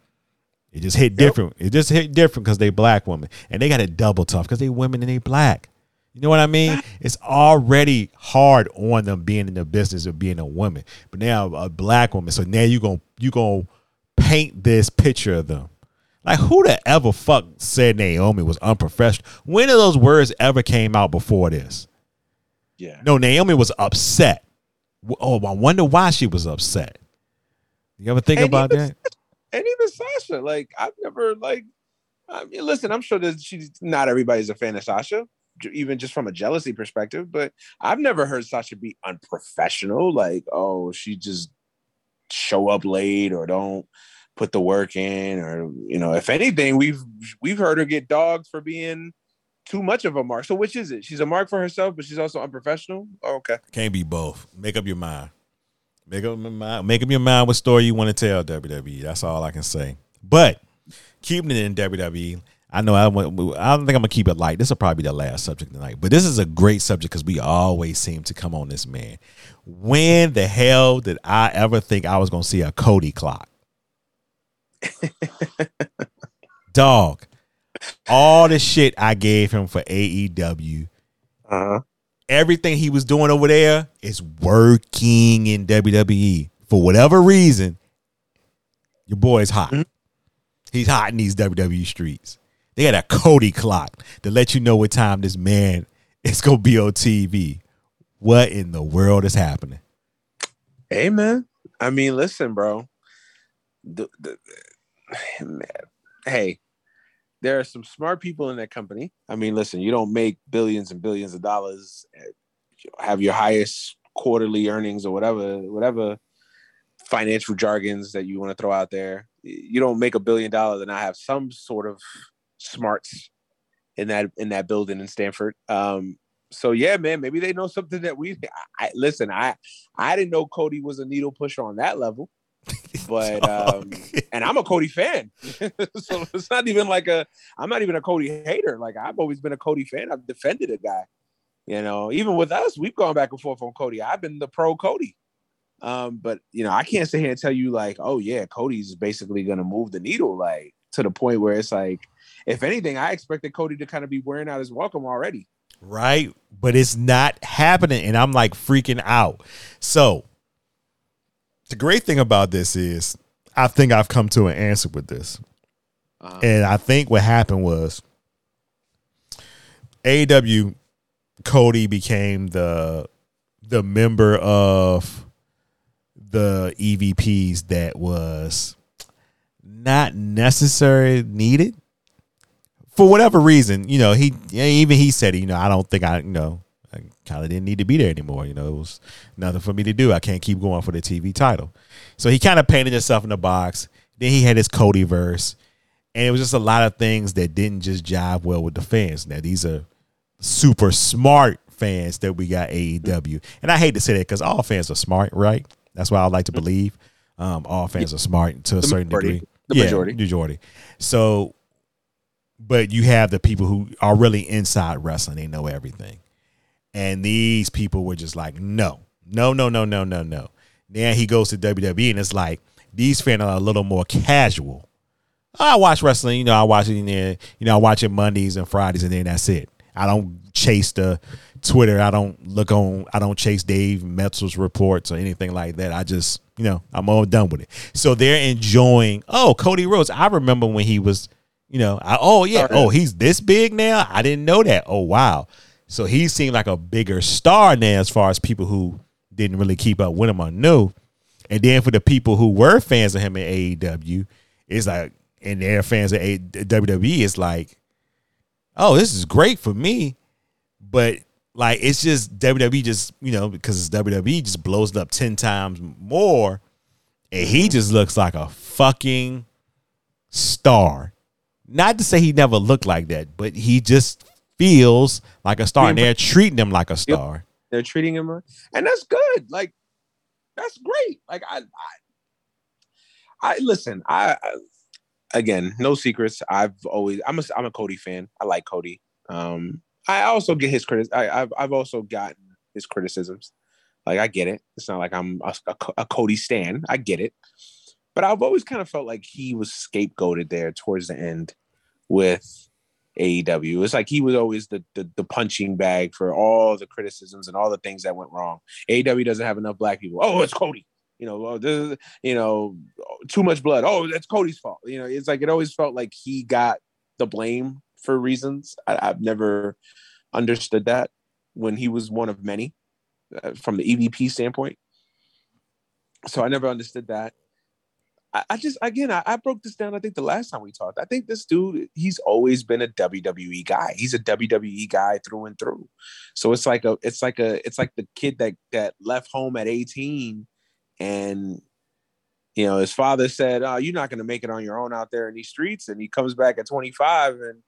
It just hit different. It just hit different because they black women. And they got it double tough because they women and they black. You know what I mean? It's already hard on them being in the business of being a woman. But now a black woman. So now you gonna you gonna paint this picture of them. Like who the ever fuck said Naomi was unprofessional? When of those words ever came out before this? Yeah. No, Naomi was upset. Oh, I wonder why she was upset. You ever think And about even- that? and even Sasha, like I've never like. I mean, listen, I'm sure that she's not everybody's a fan of Sasha, even just from a jealousy perspective. But I've never heard Sasha be unprofessional. Like, oh, she just show up late or don't put the work in, or you know, if anything, we've we've heard her get dogs for being too much of a mark. So which is it? She's a mark for herself, but she's also unprofessional. Oh, okay. Can't be both. Make up your mind. Make up your mind. Make up your mind what story you want to tell WWE. That's all I can say. But keeping it in WWE, I know I want. I don't think I'm gonna keep it light. This will probably be the last subject tonight. But this is a great subject because we always seem to come on this man. When the hell did I ever think I was gonna see a Cody clock? Dog. All the shit I gave him for AEW Uh-huh. everything he was doing over there is working in WWE. For whatever reason, your boy is hot. Mhm. He's hot in these WWE streets. They got a Cody clock to let you know what time this man is gonna be on TV. What in the world is happening? Hey man, I mean, listen, bro. The, the, hey, there are some smart people in that company. I mean, listen, you don't make billions and billions of dollars, have your highest quarterly earnings or whatever, whatever financial jargons that you want to throw out there. You don't make a billion dollars and not have some sort of smarts in that in that building in Stamford. Um, so yeah, man, maybe they know something that we. I, listen, I I didn't know Cody was a needle pusher on that level, but um, and I'm a Cody fan, so it's not even like a. I'm not even a Cody hater. Like I've always been a Cody fan. I've defended a guy. You know, even with us, we've gone back and forth on Cody. I've been the pro Cody. Um, but you know, I can't sit here and tell you like, oh yeah, Cody's basically gonna move the needle like to the point where it's like, if anything, I expected Cody to kind of be wearing out his welcome already. right? But it's not happening, and I'm like freaking out. So the great thing about this is, I think I've come to an answer with this. Uh, And I think what happened was AEW Cody became the the member of the EVPs that was not necessary needed for whatever reason. You know, he even he said, you know, I don't think I, you know, I kind of didn't need to be there anymore. You know, it was nothing for me to do. I can't keep going for the TV title. So he kind of painted himself in the box. Then he had his Cody verse, and it was just a lot of things that didn't just jive well with the fans. Now these are super smart fans that we got AEW, and I hate to say that because all fans are smart, right? That's why I like to believe um, all fans are smart to a certain degree. The Yeah, majority. majority. So, but you have the people who are really inside wrestling; they know everything. And these people were just like, no, no, no, no, no, no, no. Then he goes to WWE, and it's like these fans are a little more casual. I watch wrestling, you know, I watch it in there, you know, I watch it Mondays and Fridays, and then that's it. I don't chase the Twitter. I don't look on. I don't chase Dave Meltzer's reports or anything like that. I just, you know, I'm all done with it. So they're enjoying. Oh, Cody Rhodes. I remember when he was, you know, I, oh yeah, Oh, oh he's this big now. I didn't know that. Oh wow. So he seemed like a bigger star now as far as people who didn't really keep up with him or knew. And then for the people who were fans of him in AEW, it's like, and they're fans of A- WWE, it's like, oh, this is great for me. But like, it's just WWE just, you know, because it's WWE just blows it up 10 times more. And he just looks like a fucking star. Not to say he never looked like that, but he just feels like a star. And they're treating him like a star. They're treating him, and that's good. Like that's great. Like I, I, I listen. I, I again, no secrets. I've always I'm a I'm a Cody fan. I like Cody. Um, I also get his critics. I, I've I've also gotten his criticisms. Like I get it. It's not like I'm a, a, a Cody stan. I get it. But I've always kind of felt like he was scapegoated there towards the end with AEW. It's like he was always the, the the punching bag for all the criticisms and all the things that went wrong. AEW doesn't have enough black people. Oh, it's Cody. You know, oh, this is- you know, too much blood. Oh, that's Cody's fault. You know, it's like it always felt like he got the blame for reasons. I, I've never understood that. when he was one of many uh, from the EVP standpoint. So I never understood that. I, I just again I, I, broke this down. I think the last time we talked, I think this dude he's always been a WWE guy. He's a WWE guy through and through. So it's like a it's like a it's like the kid that that left home at 18 and you know his father said, "Oh, you're not going to make it on your own out there in these streets," and he comes back at 25 and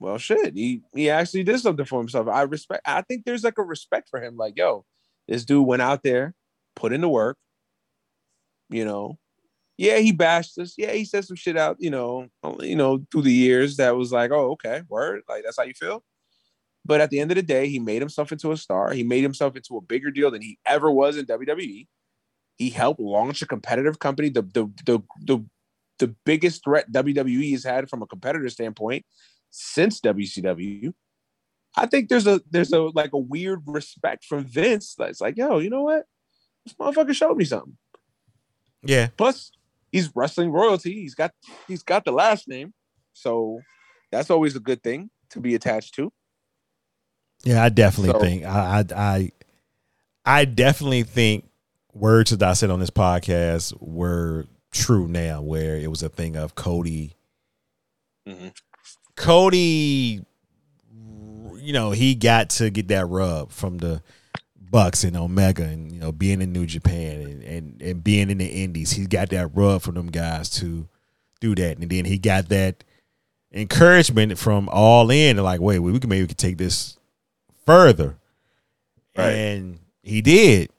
well shit he he actually did something for himself i respect i think there's like a respect for him like yo this dude went out there put in the work you know yeah he bashed us yeah he said some shit out you know you know through the years that was like oh okay word like that's how you feel but at the end of the day he made himself into a star he made himself into a bigger deal than he ever was in wwe he helped launch a competitive company the the the, the the biggest threat WWE has had from a competitor standpoint since WCW. I think there's a there's a like a weird respect from Vince that's like, yo, you know what? This motherfucker showed me something. Yeah. Plus, he's wrestling royalty. He's got he's got the last name, so that's always a good thing to be attached to. Yeah, I definitely so, think I, I I I definitely think words that I said on this podcast were true now, where it was a thing of Cody. Mm-hmm. Cody, you know, he got to get that rub from the Bucks and Omega and you know being in New Japan and, and, and being in the Indies. He got that rub from them guys to do that, and then he got that encouragement from All In. Like, wait, we can maybe we can take this further, right. and he did.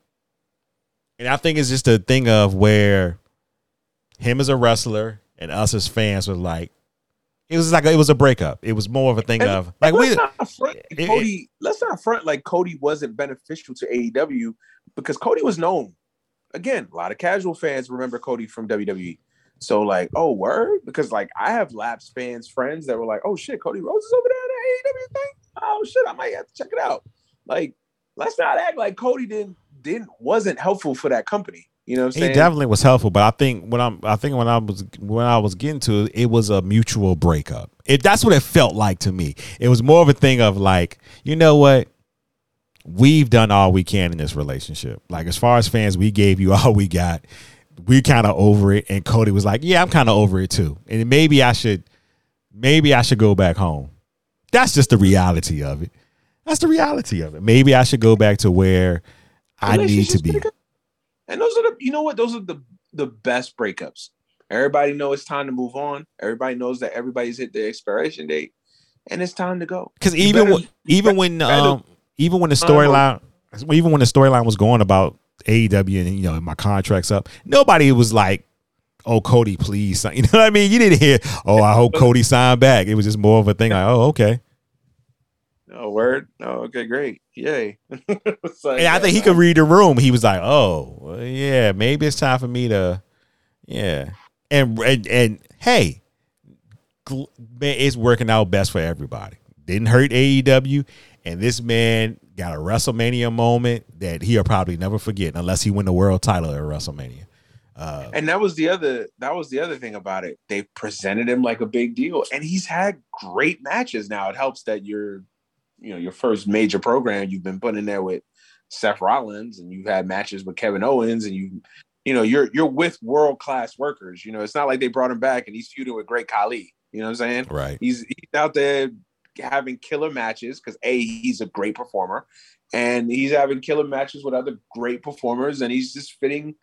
And I think it's just a thing of where him as a wrestler and us as fans were like, it was like a, it was a breakup. It was more of a thing and, of like we. Not front, it, Cody, it, let's not front like Cody wasn't beneficial to AEW because Cody was known. Again, a lot of casual fans remember Cody from WWE. So like, oh word, because like I have Laps fans friends that were like, oh shit, Cody Rhodes is over there at AEW thing. Oh shit, I might have to check it out. Like, let's not act like Cody didn't didn't wasn't helpful for that company. You know, he saying? It definitely was helpful, but I think when I'm, I think when I was when I was getting to it, it was a mutual breakup. It that's what it felt like to me. It was more of a thing of like, you know what, we've done all we can in this relationship. Like as far as fans, we gave you all we got. We kind of over it, and Cody was like, "Yeah, I'm kind of over it too." And maybe I should, maybe I should go back home. That's just the reality of it. That's the reality of it. Maybe I should go back to where I need to be. And those are the, you know what? Those are the the best breakups. Everybody know it's time to move on. Everybody knows that everybody's hit the expiration date, and it's time to go. Because even when, even when um even when the storyline even when the storyline was going about AEW and you know my contract's up, nobody was like, "Oh, Cody, please," you know what I mean? You didn't hear, "Oh, I hope Cody signed back." It was just more of a thing like, "Oh, okay." Oh, word. Oh, okay, great. Yay. like, and I think he could read the room. He was like, oh, well, yeah, maybe it's time for me to, yeah. And, and, and hey, man, it's working out best for everybody. Didn't hurt AEW. And this man got a WrestleMania moment that he'll probably never forget unless he win the world title at WrestleMania. Uh, and that was the other that was the other thing about it. They presented him like a big deal, and he's had great matches. Now it helps that you're you know your first major program you've been put in there with Seth Rollins and you've had matches with Kevin Owens and you you know you're you're with world class workers. You know it's not like they brought him back and he's feuding with Great Khali. You know what I'm saying? Right. He's he's out there having killer matches because a he's a great performer and he's having killer matches with other great performers and he's just fitting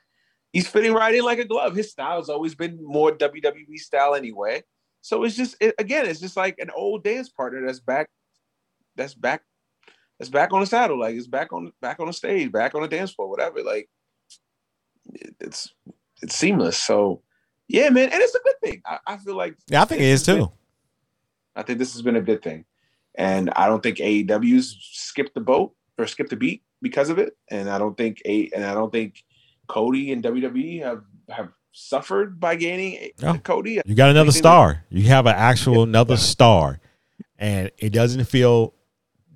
he's fitting right in like a glove. His style's always been more WWE style anyway. So it's just it, again, it's just like an old dance partner that's back that's back that's back on the saddle. Like it's back on back on the stage, back on the dance floor, whatever. Like it's it's seamless. So yeah, man, and it's a good thing. I, I feel like yeah, I think it is too. Been, I think this has been a good thing, and I don't think AEW's skipped the boat or skipped the beat because of it. And I don't think a and I don't think Cody and WWE have have suffered by gaining oh, Cody. You got another star. You have an actual another star, and it doesn't feel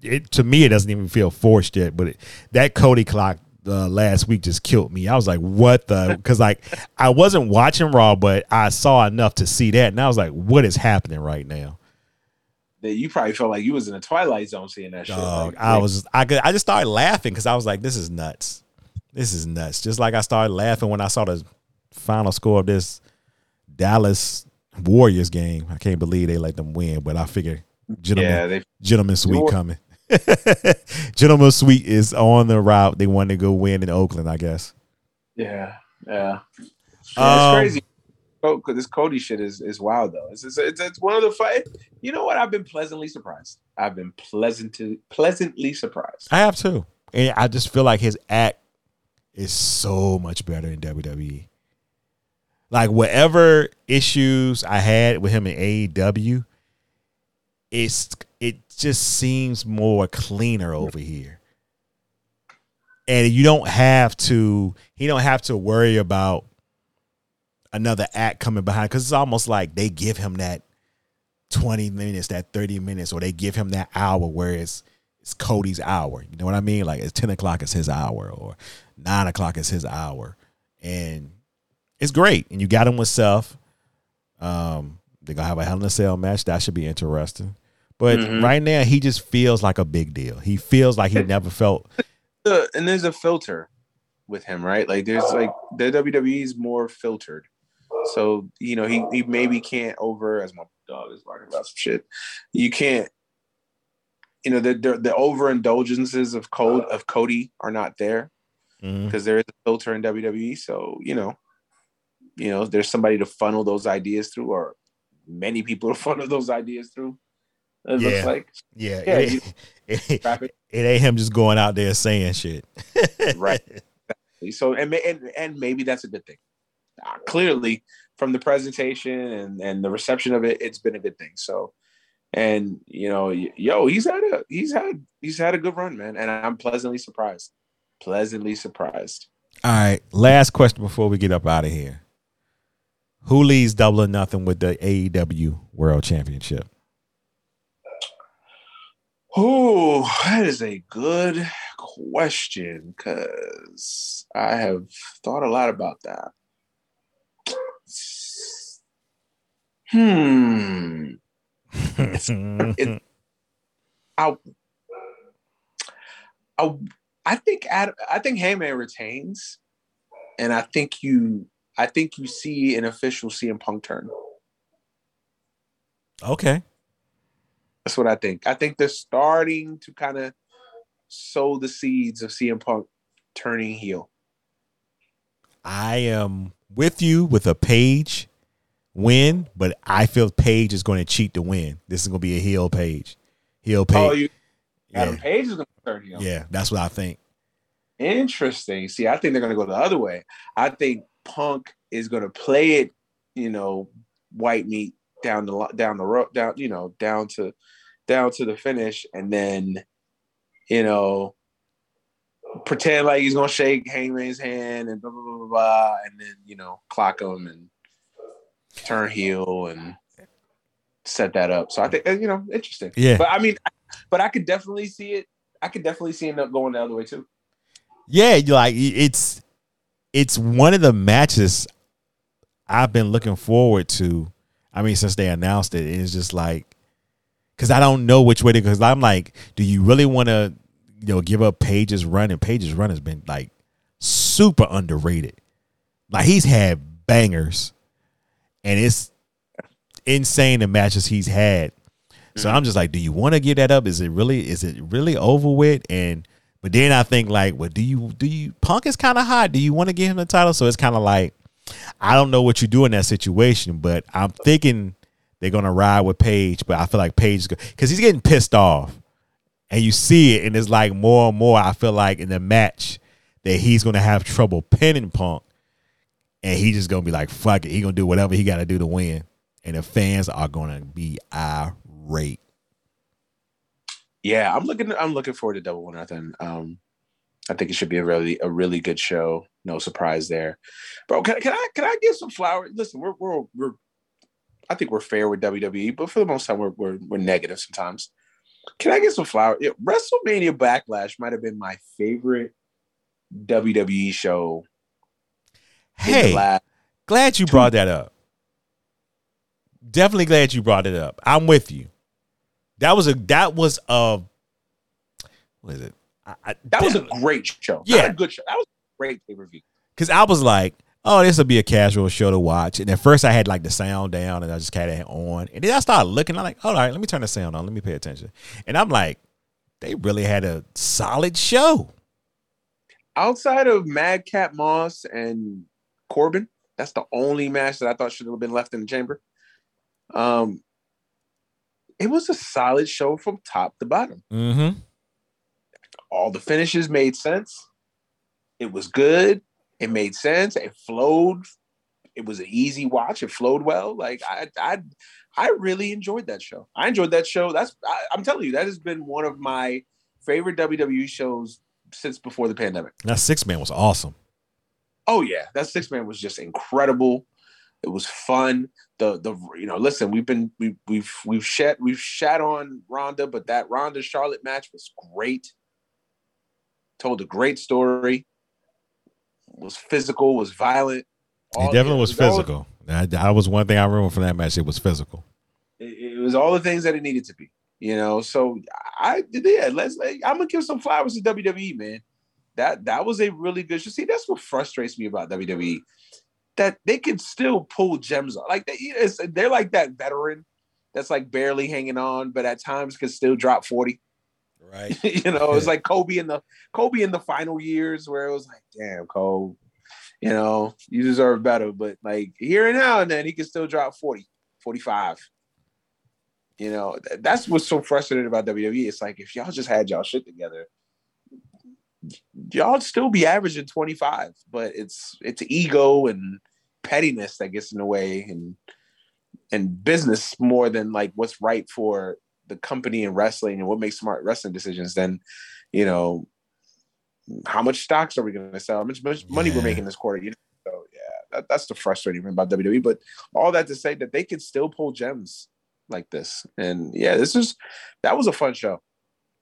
it to me it doesn't even feel forced yet. But it, that Cody clock uh, last week just killed me. I was like, what the? Because like I wasn't watching Raw, but I saw enough to see that, and I was like, what is happening right now? that you probably felt like you was in a twilight zone seeing that shit. Like, I was I could I just started laughing because I was like, this is nuts. This is nuts. Just like I started laughing when I saw the final score of this Dallas Warriors game. I can't believe they let them win, but I figure gentlemen yeah, they gentleman suite coming. gentleman suite is on the route. They want to go win in Oakland, I guess. yeah yeah. Yeah, Um, it's crazy. Oh, this Cody shit is is wild though. It's it's, it's, it's one of the fight. You know what? I've been pleasantly surprised. I've been pleasant to, pleasantly surprised. I have too. And I just feel like his act is so much better in WWE. Like whatever issues I had with him in AEW, it's it just seems more cleaner over here. And you don't have to he don't have to worry about another act coming behind because it's almost like they give him that 20 minutes, that 30 minutes, or they give him that hour where it's it's Cody's hour. You know what I mean? Like it's 10 o'clock is his hour, or nine o'clock is his hour. And it's great. And you got him with Seth. Um, they're gonna have a hell in a cell match. That should be interesting. But Mhm. right now he just feels like a big deal. He feels like he never felt Uh, and there's a filter with him, right? Like there's like the WWE is more filtered. So you know he he maybe can't over as my dog is barking about some shit. You can't. You know the the, the overindulgences of code of Cody are not there because there is a filter in WWE. So you know, you know, there's somebody to funnel those ideas through, or many people to funnel those ideas through. It Yeah. looks like yeah, Yeah, it, you- it, traffic. it ain't him just going out there saying shit. Right. So and, and and maybe that's a good thing. Uh, clearly, from the presentation and and the reception of it, it's been a good thing. So, and you know, yo, he's had a he's had he's had a good run, man, and I'm pleasantly surprised. Pleasantly surprised. All right. Last question before we get up out of here. Who leads double or nothing with the AEW World Championship? Oh, that is a good question because I have thought a lot about that. Hmm. it- I, I, I think Adam, I think Hangman retains, and I think you, I think you see an official CM Punk turn. okay. That's what I think. I think they're starting to kind of sow the seeds of CM Punk turning heel. I am with you with a page win, but I feel Page is going to cheat to win. This is going to be a heel page. Heel page. Oh, you Adam yeah. Page is going to turn heel. yeah, that's what I think. Interesting. See, I think they're going to go the other way. I think Punk is going to play it, you know, white meat down the down the road, down you know, down to down to the finish, and then, you know, pretend like he's going to shake Hangman's hand and blah blah blah blah, blah and then you know, clock him and turn heel and set that up. So I think you know, interesting. Yeah. But I mean, but I could definitely see it. I could definitely see it going the other way too. Yeah, you like it's it's one of the matches I've been looking forward to. I mean, since they announced it, it's just like because I don't know which way to. Because I'm like, do you really want to, you know, give up Page's run? And Page's run has been like super underrated. Like he's had bangers, and it's insane the matches he's had. So mm-hmm. I'm just like, do you want to give that up? Is it really? Is it really over with? And but then I think like, well, do you do you Punk is kind of hot? Do you want to give him the title? So it's kind of like, I don't know what you do in that situation, but I'm thinking they're gonna ride with Page. But I feel like Page because he's getting pissed off, and you see it, and it's like more and more. I feel like in the match that he's gonna have trouble pinning Punk, and he's just gonna be like, fuck it, he gonna do whatever he got to do to win, and the fans are gonna be irate. Yeah, I'm looking. I'm looking forward to Double or Nothing. Um, I think it should be a really a really good show. No surprise there, bro. Can, can I can I give some flowers? Listen, we're we're we're. I think we're fair with WWE, but for the most time, we're we're, we're negative sometimes. Can I get some flowers? Yeah, WrestleMania Backlash might have been my favorite WWE show. Hey, glad you brought that up. Definitely glad you brought it up. I'm with you. That was a that was a what is it? I, I, That was a great show. Yeah. Not a good show. That was a great pay per view. because I was like, oh, this will be a casual show to watch. And at first, I had like the sound down, and I just had it on. And then I started looking. I'm like, all right, let me turn the sound on. Let me pay attention. And I'm like, they really had a solid show. Outside of Madcap Moss and Corbin, that's the only match that I thought should have been left in the chamber. Um, it was a solid show from top to bottom. Mm-hmm. All the finishes made sense. It was good. It made sense. It flowed. It was an easy watch. It flowed well. Like I, I, I really enjoyed that show. I enjoyed that show. That's I, I'm telling you, that has been one of my favorite WWE shows since before the pandemic. That six man was awesome. Oh yeah, that six man was just incredible. It was fun. The the you know, listen, we've been we we've we've shat we've shat on Ronda, but that Ronda Charlotte match was great. Told a great story. Was physical, was violent. It All- definitely was all- physical. That, that was one thing I remember from that match. It was physical. it, it was all the things that it needed to be. You know, so I yeah, let's. I'm gonna give some flowers to WWE, man. That that was a really good show. See, that's what frustrates me about WWE. That they can still pull gems out. Like they, they're like that veteran that's like barely hanging on, but at times can still drop 40. Right. you know, it's like Kobe in the Kobe in the final years where it was like, damn, Kobe, you know, you deserve better. But like here and now and then he can still drop 40, 45. You know, th- that's what's so frustrating about WWE. It's like if y'all just had y'all shit together, y'all still be averaging 25, but it's it's ego and pettiness that gets in the way and and business more than like what's right for the company and wrestling and what makes smart wrestling decisions then you know how much stocks are we going to sell? How much, much money we're making this quarter you know? So yeah that, that's the frustrating thing about WWE but all that to say that they can still pull gems like this. And yeah this is that was a fun show.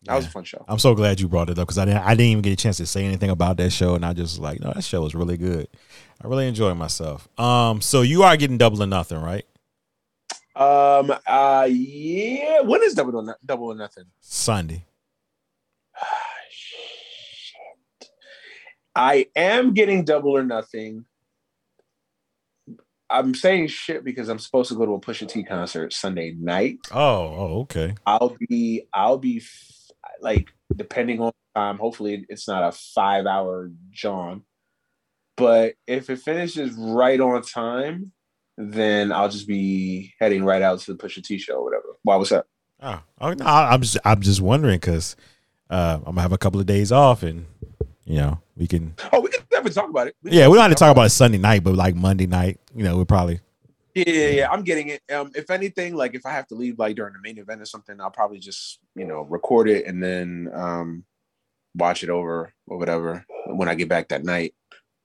That was a fun show. I'm so glad you brought it up because I didn't I didn't even get a chance to say anything about that show, and I just like, no, that show was really good. I really enjoyed myself. Um, so you are getting double or nothing, right? Um uh yeah when is double or, no- double or nothing Sunday. Shit. I am getting double or nothing. I'm saying shit because I'm supposed to go to a Pusha T concert Sunday night. Oh, oh, okay. I'll be, I'll be f- like, depending on time. Hopefully, it's not a five hour John. But if it finishes right on time, then I'll just be heading right out to the Pusha T show or whatever. Why? was that? Oh, oh no, I'm just I'm just wondering because uh, I'm gonna have a couple of days off, and you know we can. Oh, we can definitely talk about it. can Yeah, we don't have to talk about it Sunday night, but like Monday night, you know, we probably. Yeah, yeah, yeah. I'm getting it. Um, if anything, like if I have to leave like during the main event or something, I'll probably just you know record it and then um watch it over or whatever when I get back that night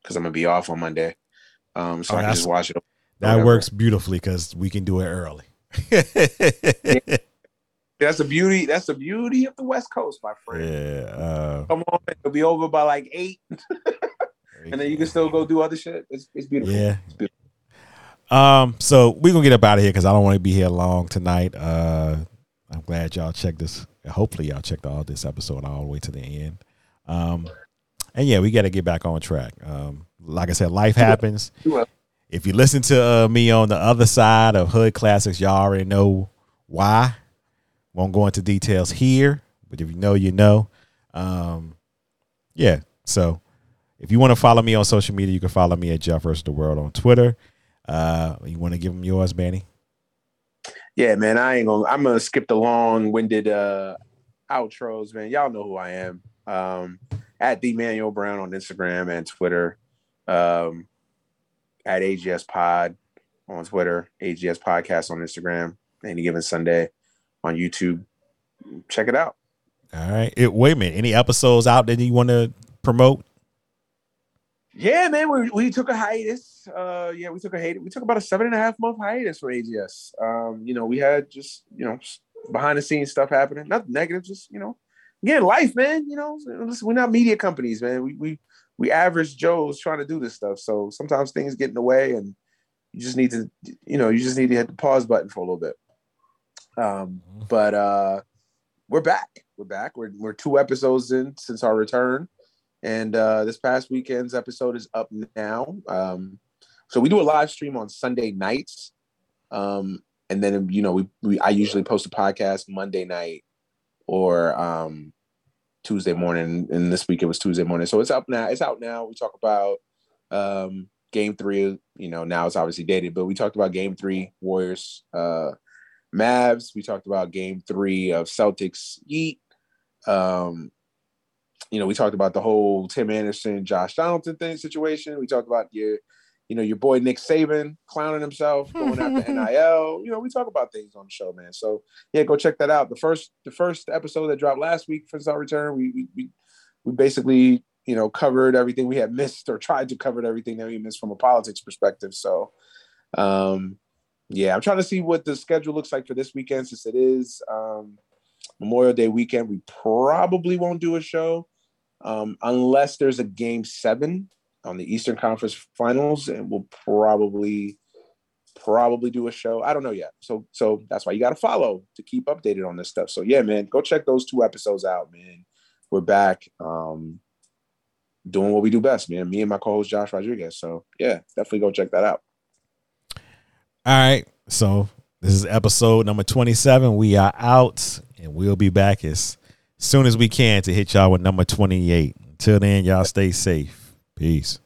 because I'm gonna be off on Monday. Um, so Oh, I can just watch it. That Whatever. works beautifully because we can do it early. That's the beauty. That's the beauty of the West Coast, my friend. yeah. Uh, Come on, it'll be over by like eight, and then you can still go do other shit. It's, it's beautiful. Yeah. It's beautiful. Um, so we're gonna get up out of here because I don't want to be here long tonight. Uh, I'm glad y'all checked this. Hopefully, y'all checked all this episode all the way to the end. Um, and yeah, we got to get back on track. Um, like I said, life happens. If you listen to uh, me on the other side of Hood Classics, y'all already know why. Won't go into details here, but if you know, you know. Um, yeah. So if you want to follow me on social media, you can follow me at Jeff versus the World on Twitter. Uh, you want to give them yours, Manny? Yeah, man, I ain't gonna. I'm gonna skip the long-winded uh outros, man. Y'all know who I am. Um, at the Manuel Brown on Instagram and Twitter. Um, at AGS Pod on Twitter. AGS Podcast on Instagram. Any given Sunday on YouTube. Check it out. All right. It, wait a minute. Any episodes out that you want to promote? Yeah, man, we, we took a hiatus. Uh, yeah, we took a hiatus. We took about a seven and a half month hiatus for AGS. Um, you know, we had just you know behind the scenes stuff happening. Nothing negative, just you know, again, life, man. You know, listen, we're not media companies, man. We we we average Joes trying to do this stuff. So sometimes things get in the way, and you just need to, you know, you just need to hit the pause button for a little bit. Um, but uh, we're back. We're back. We're we're two episodes in since our return, and uh, this past weekend's episode is up now. Um, so we do a live stream on Sunday nights, um, and then you know we, we I usually post a podcast Monday night or um, Tuesday morning, and this week it was Tuesday morning. So it's up now. It's out now. We talk about um, game three. You know now it's obviously dated, but we talked about game three Warriors. Uh, Mavs. We talked about game three of Celtics Heat. Um, you know, we talked about the whole Tim Anderson, Josh Donaldson thing situation. We talked about your, you know, your boy Nick Saban clowning himself, going after NIL. You know, we talk about things on the show, man. So yeah, go check that out. The first the first episode that dropped last week for our return, we we we basically, you know, covered everything we had missed or tried to cover everything that we missed from a politics perspective. So um yeah, I'm trying to see what the schedule looks like for this weekend since it is um, Memorial Day weekend. We probably won't do a show um, unless there's a game seven on the Eastern Conference Finals, and we'll probably probably do a show. I don't know yet. So so that's why you got to follow to keep updated on this stuff. So yeah, man, go check those two episodes out, man. We're back um, doing what we do best, man. Me and my co-host Josh Rodriguez. So yeah, definitely go check that out. All right. So this is episode number 27. We are out and we'll be back as soon as we can to hit y'all with number 28. Until then, y'all stay safe. Peace.